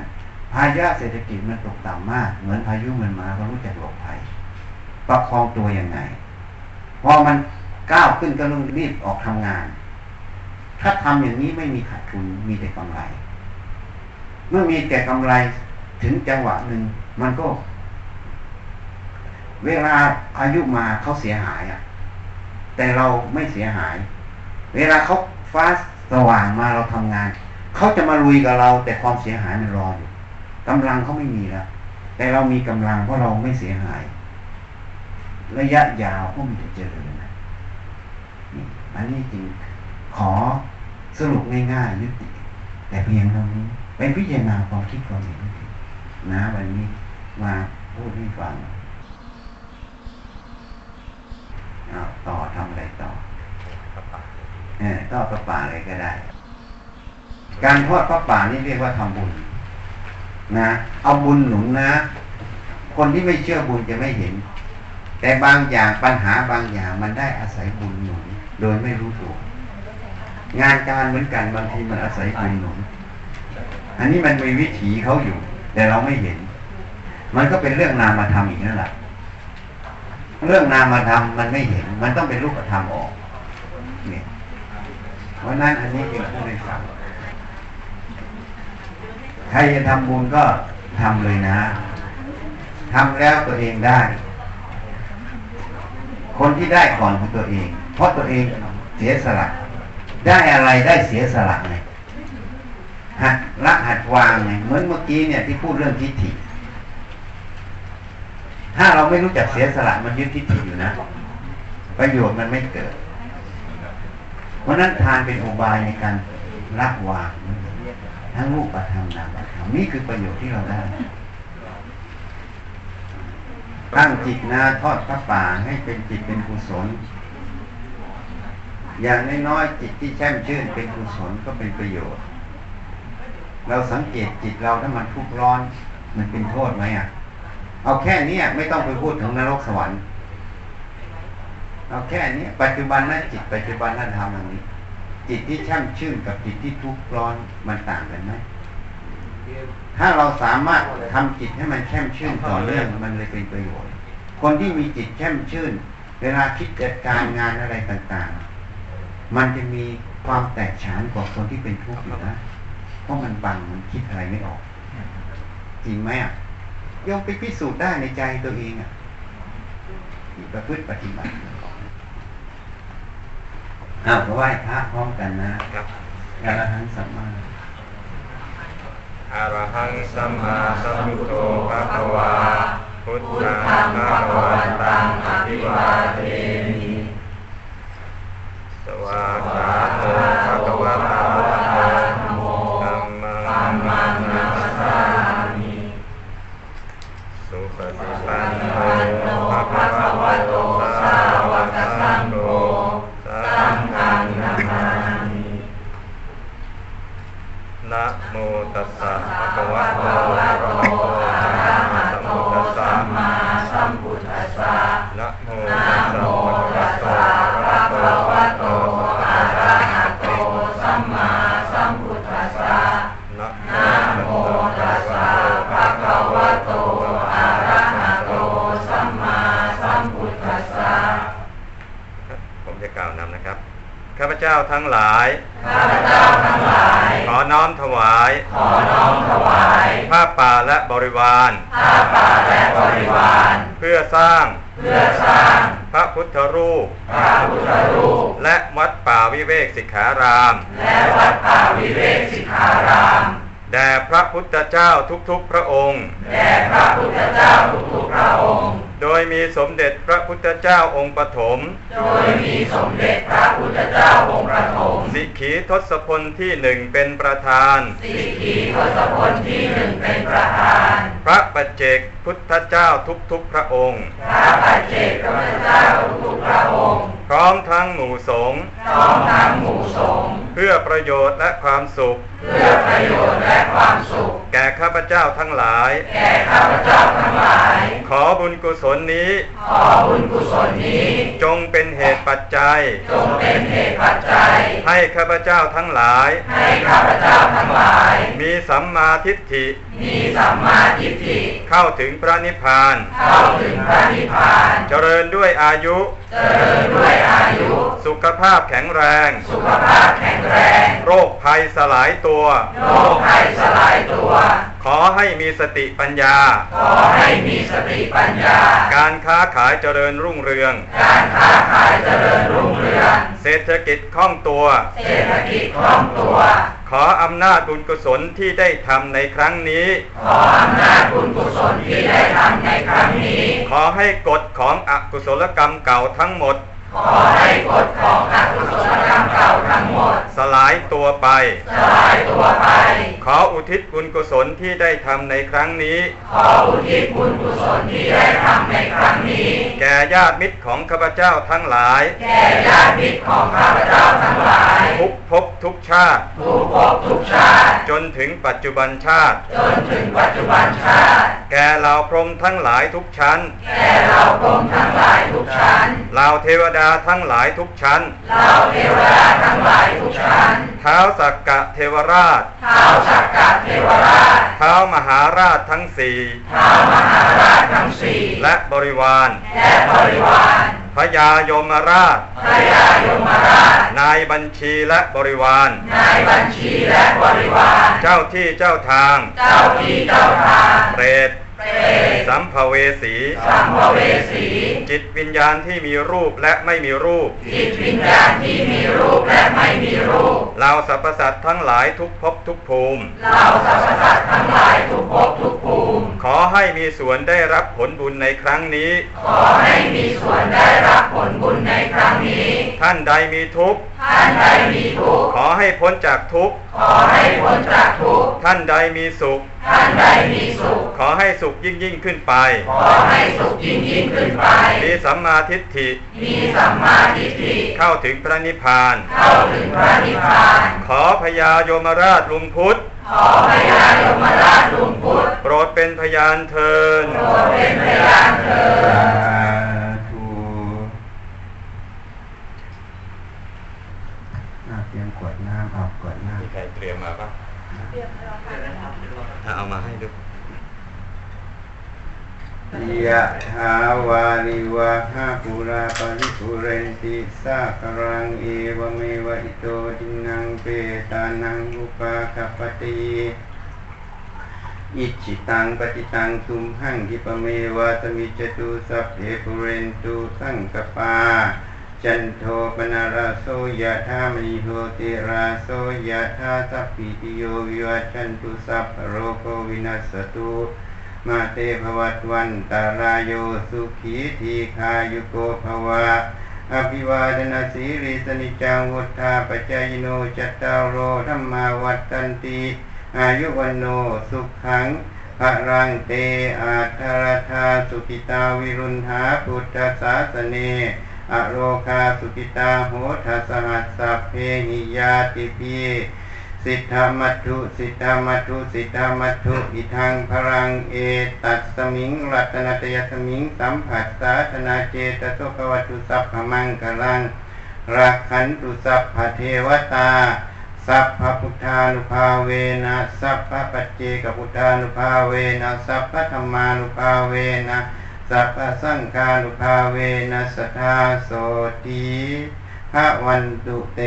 พายะเศรษฐกิจมันตกต่ำมาก เหมือนพายุมันมาก็รู้จักหลบภัยประคองตัวยังไง พอมันก้าวขึ้นก็ต้องรีบออกทำงาน ถ้าทำอย่างนี้ไม่มีขาดทุนมีแต่กำไร เมื่อมีแต่กำไรถึงจังหวะหนึ่งมันก็ เวลาอายุมาเขาเสียหายอะ แต่เราไม่เสียหาย เวลาเขาฟ้าสว่างมาเราทำงาน เขาจะมาลุยกับเรา แต่ความเสียหายมันรออยู่ กำลังเขาไม่มีแล้วแต่เรามีกำลังเพราะเราไม่เสียหาย ระยะยาวก็มีแต่เจริญนะนี่อันนี้จริงขอสรุปง่ายๆยุติ แต่เพียงเท่านี้เป็นพิจารณาความคิดความเห็นนะวันนี้มาพูดให้ฟังต่อทำอะไรต่อเออต่อพระป่าอะไรก็ได้ การทอดพระป่านี่เรียกว่าทำบุญ นะเอาบุญหนุนนะ คนที่ไม่เชื่อบุญจะไม่เห็น แต่บางอย่างปัญหาบางอย่างมันได้อาศัยบุญหนุน โดยไม่รู้ตัวงานการเหมือนกันบางทีมันอาศัยบุญหนุน อันนี้มันมีวิถีเขาอยู่ แต่เราไม่เห็น มันก็เป็นเรื่องนามธรรมอีกนั่นแหละเรื่องนามธรรมมันไม่เห็น มันต้องเป็นรูปธรรมออกเนี่ยเพราะนั้นอันนี้เป็นผู้ในฝัง ใครจะทำบุญก็ทำเลยนะทำแล้วตัวเองได้ คนที่ได้ก่อนของตัวเอง เพราะตัวเองเสียสละได้อะไรได้เสียสละไงหัดละหัดวางไงเหมือนเมื่อกี้เนี่ยที่พูดเรื่องทิฏฐิ ถ้าเราไม่รู้จักเสียสละมันยึดทิฏฐิอยู่นะ ประโยชน์มันไม่เกิด เพราะนั้นทานเป็นอุบายในการละวาง ทั้งรูปธรรมนามธรรมนี่คือประโยชน์ที่เราได้ตั้งจิตนะทอดพระป่าให้เป็นจิตเป็นกุศล อย่างน้อยๆจิตที่แช่มชื่นเป็นกุศลก็เป็นประโยชน์ เราสังเกตจิตเราถ้ามันทุกข์ร้อน มันเป็นโทษไหมอะ เอาแค่นี้ไม่ต้องไปพูดถึงนรกสวรรค์ เอาแค่นี้ปัจจุบันนั้นจิตปัจจุบันนั้นทำอย่างนี้ จิตที่แช่มชื่นกับจิตที่ทุกข์ร้อนมันต่างกันไหมถ้าเราสามารถทำจิตให้มันแช่มชื่นต่อเนื่องมันเลยเป็นประโยชน์ คนที่มีจิตแช่มชื่น เวลาคิดจัดการงานอะไรต่างๆ มันจะมีความแตกฉานกว่าคนที่เป็นทุกข์อยู่นะ เพราะมันบังมันคิดอะไรไม่ออก จริงไหมอะยอมไปพิสูจน์ได้ในใจตัวเองอะที่ประพฤติปฏิบัติ อ้าวไหว้พระพร้อมกันนะครับอรหันสัมมาอรหังสัมมาสัมพุทโธภะคะวาพุทธังภะคะวันตังอภิวาเทมิสวากขาโตภะคะวะตาโมธัมมังนัสสามิสุปฏิปันโนภะคะวะโตสาวกสังโฆะโมตัสสะภะคะวะโตอะระหะโตอะระหะโตสัมมาสัมพุทธัสสะนะโมตัสสะภะคะวะโตอะระหะโตสัมมาสัมพุทธัสสะนะโมตัสสะภะคะวะโตอะระหะโตสัมมาสัมพุทธัสสะผมจะกล่าวนำนะครับข้าพเจ้าทั้งหลาย ข้าพเจ้าทั้งหลาย ขอน้อ มถวาย ขอน้อมถวาย ผ้าป่าและบริวารผ้าป่าและบริวาร เพื่อสร้าง เพื่อสร้าง พระพุทธรูป พระพุทธรูป และวัดป่าวิเวกสิกขาราม และวัดป่าวิเวกสิกขารามแด่พระพุทธเจ้าทุกๆพระองค์ แด่พระพุทธเจ้าทุกๆพระองค์ โดยมีสมเด็จพระพุทธเจ้าองค์ปฐม โดยมีสมเด็จพระพุทธเจ้าองค์ประถมสิกขีทศพลที่หนึ่งเป็นประธาน สิกขีทศพลที่หนึ่งเป็นประธาน พระปัจเจก พุทธเจ้าทุกๆพระองค์พระปัจเจกพุทธเจ้าทุกๆพระองค์ พร้อมทั้งหมู่สงฆ์ พร้อมทั้งหมู่สงฆ์ เพื่อประโยชน์และความสุข เพื่อประโยชน์และความสุข แก่ข้าพเจ้าทั้งหลาย แก่ข้าพเจ้าทั้งหลาย ขอบุญกุศลนี้ ขอบุญกุศลนี้ จงเป็นเหตุปัจจัย จงเป็นเหตุปัจจัย ให้ข้าพเจ้าทั้งหลาย ให้ข้าพเจ้าทั้งหลาย มีสัมมาทิฏฐิ มีสัมมาทิฏฐิ เข้าถึงพระนิพพาน เข้าถึงพระนิพพาน เจริญด้วยอายุ เจริญด้วยอายุ สุขภาพแข็งแรง สุขภาพแข็งแรง โรคภัยสลายตัว โรคภัยสลายตัว ขอให้มีสติปัญญา ขอให้มีสติปัญญา การค้าขายเจริญรุ่งเรือง การค้าขายเจริญรุ่งเรือง เศรษฐกิจคล่องตัว เศรษฐกิจคล่องตัวข ออำนาจบุญกุศลที่ได้ทำในครั้งนี้ ขออำนาจบุญกุศลที่ได้ทำในครั้งนี้ ขอให้กฎของอกุศลกรรมเก่าทั้งหมด ขอให้กฎของอกุศลกรรมเก่าทั้งหมด สลายตัวไป สลายตัวไป ขออุทิศบุญกุศลที่ได้ทำในครั้งนี้ ขออุทิศบุญกุศลที่ได้ทำในครั้งนี้ แก่ญาติมิตรของข้าพเจ้าทั้งหลาย แก่ญาติมิตรของข้าพเจ้าทั้งหลาย ทุกภพทุกชาติ ทุกภพทุกชาติ จนถึงปัจจุบันชาติ จนถึงปัจจุบันชาติ แก่เหล่าพรหมทั้งหลายทุกชั้น แก่เราพรหมทั้งหลายทุกชั้น เหล่าเทวดาทั้งหลายทุกชั้นเราเทวดาทั้งหลายทุกชั้น เท้าสักกะเทวราชท้าวสักกะเทวราช เท้ามหาราชทั้งสี่ท้าวมหาราชทั้งสี่ และบริวาร และบริวาร พญายมราชพระยายมราช นายบัญชีและบริวาร นายบัญชีและบริวาร เจ้าที่เจ้าทาง เจ้าที่เจ้าทาง เปรต เปรตสัมภเวสี สัมภเวสี จิตวิญญาณที่มีรูปและไม่มีรูป จิตวิญญาณที่มีรูปและไม่มีรูปเราสรรพสัตว์ทั้งหลายทุกภพทุกภูมิเราสรรพสัตว์ทั้งหลายทุกภพทุกภูมิ ขอให้มีส่วนได้รับผลบุญในครั้งนี้ ขอให้มีส่วนได้รับผลบุญในครั้งนี้ ท่านใดมีทุกข์ท่านใดมีทุกข์ขอให้พ้นจากทุกข์ขอให้พ้นจากทุกข์ท่านใดมีสุข ทท่านใดมีสุข ขอให้สุขยิ่งยิ่งขึ้นไป ขอให้สุขยิ่งยิ่งขึ้นไป มีสัมมาทิฏฐิ มีสัมมาทิฏฐิ เข้าถึงพระนิพพาน เข้าถึงพระนิพพาน ขอพญายมราชลุงพุทธ ขอพญายมราชลุงพุทธ โปรดเป็นพยานเทินโปรดเป็นพยานเถิด สาธุน่าเตรียมขวดน้ำเอาขวดน้ มีใครเตรียมมาปะถ้าเอามาให้ดูำ ยะหาวาริวะหาปุราปริปุเรนติสาครังเอวเมวะอิโตจินังเปตานังอุปาคปติอิจิตังปฏิตังตุมหังกิปเมวะสมิจตุสัพเพปุเรนตุสังกปาจันโทปนาราโสยะธามณิโหติราโสยะธาสัพพิติโยวิวัชันตุสัพโรโควินัสสตุ มาเตภวัตวันตารายโยสุขีทีคายุโกภวะอภิวาทนาสีริสนิจังวุธาปจายโนจัตตารโรธรรมาวัตตันติอายุวันโนสุขังพระรังเตอาทารธาสุขิตาวิรุณหาพุทธศาสเนอโรคาสุขิตาโหทัสหัสสะเพหิยาติพี สิทธามัตถุสิทธามัตถุสิทธามัตถุอิทังพรังเอตัสสมิงรัตนตยสมิงสัมผัสสาธนาเจตโสภวัตุสัพพมังกลังรักขันตุสัพพเทวตา สัพพพุทธานุภาเวนะสัพพปัจเจกพุทธานุภาเวนะสัพพธรรมานุภาเวนะสัพพสังฆานุภาเวนะสัทธาโสติภะวันตุเต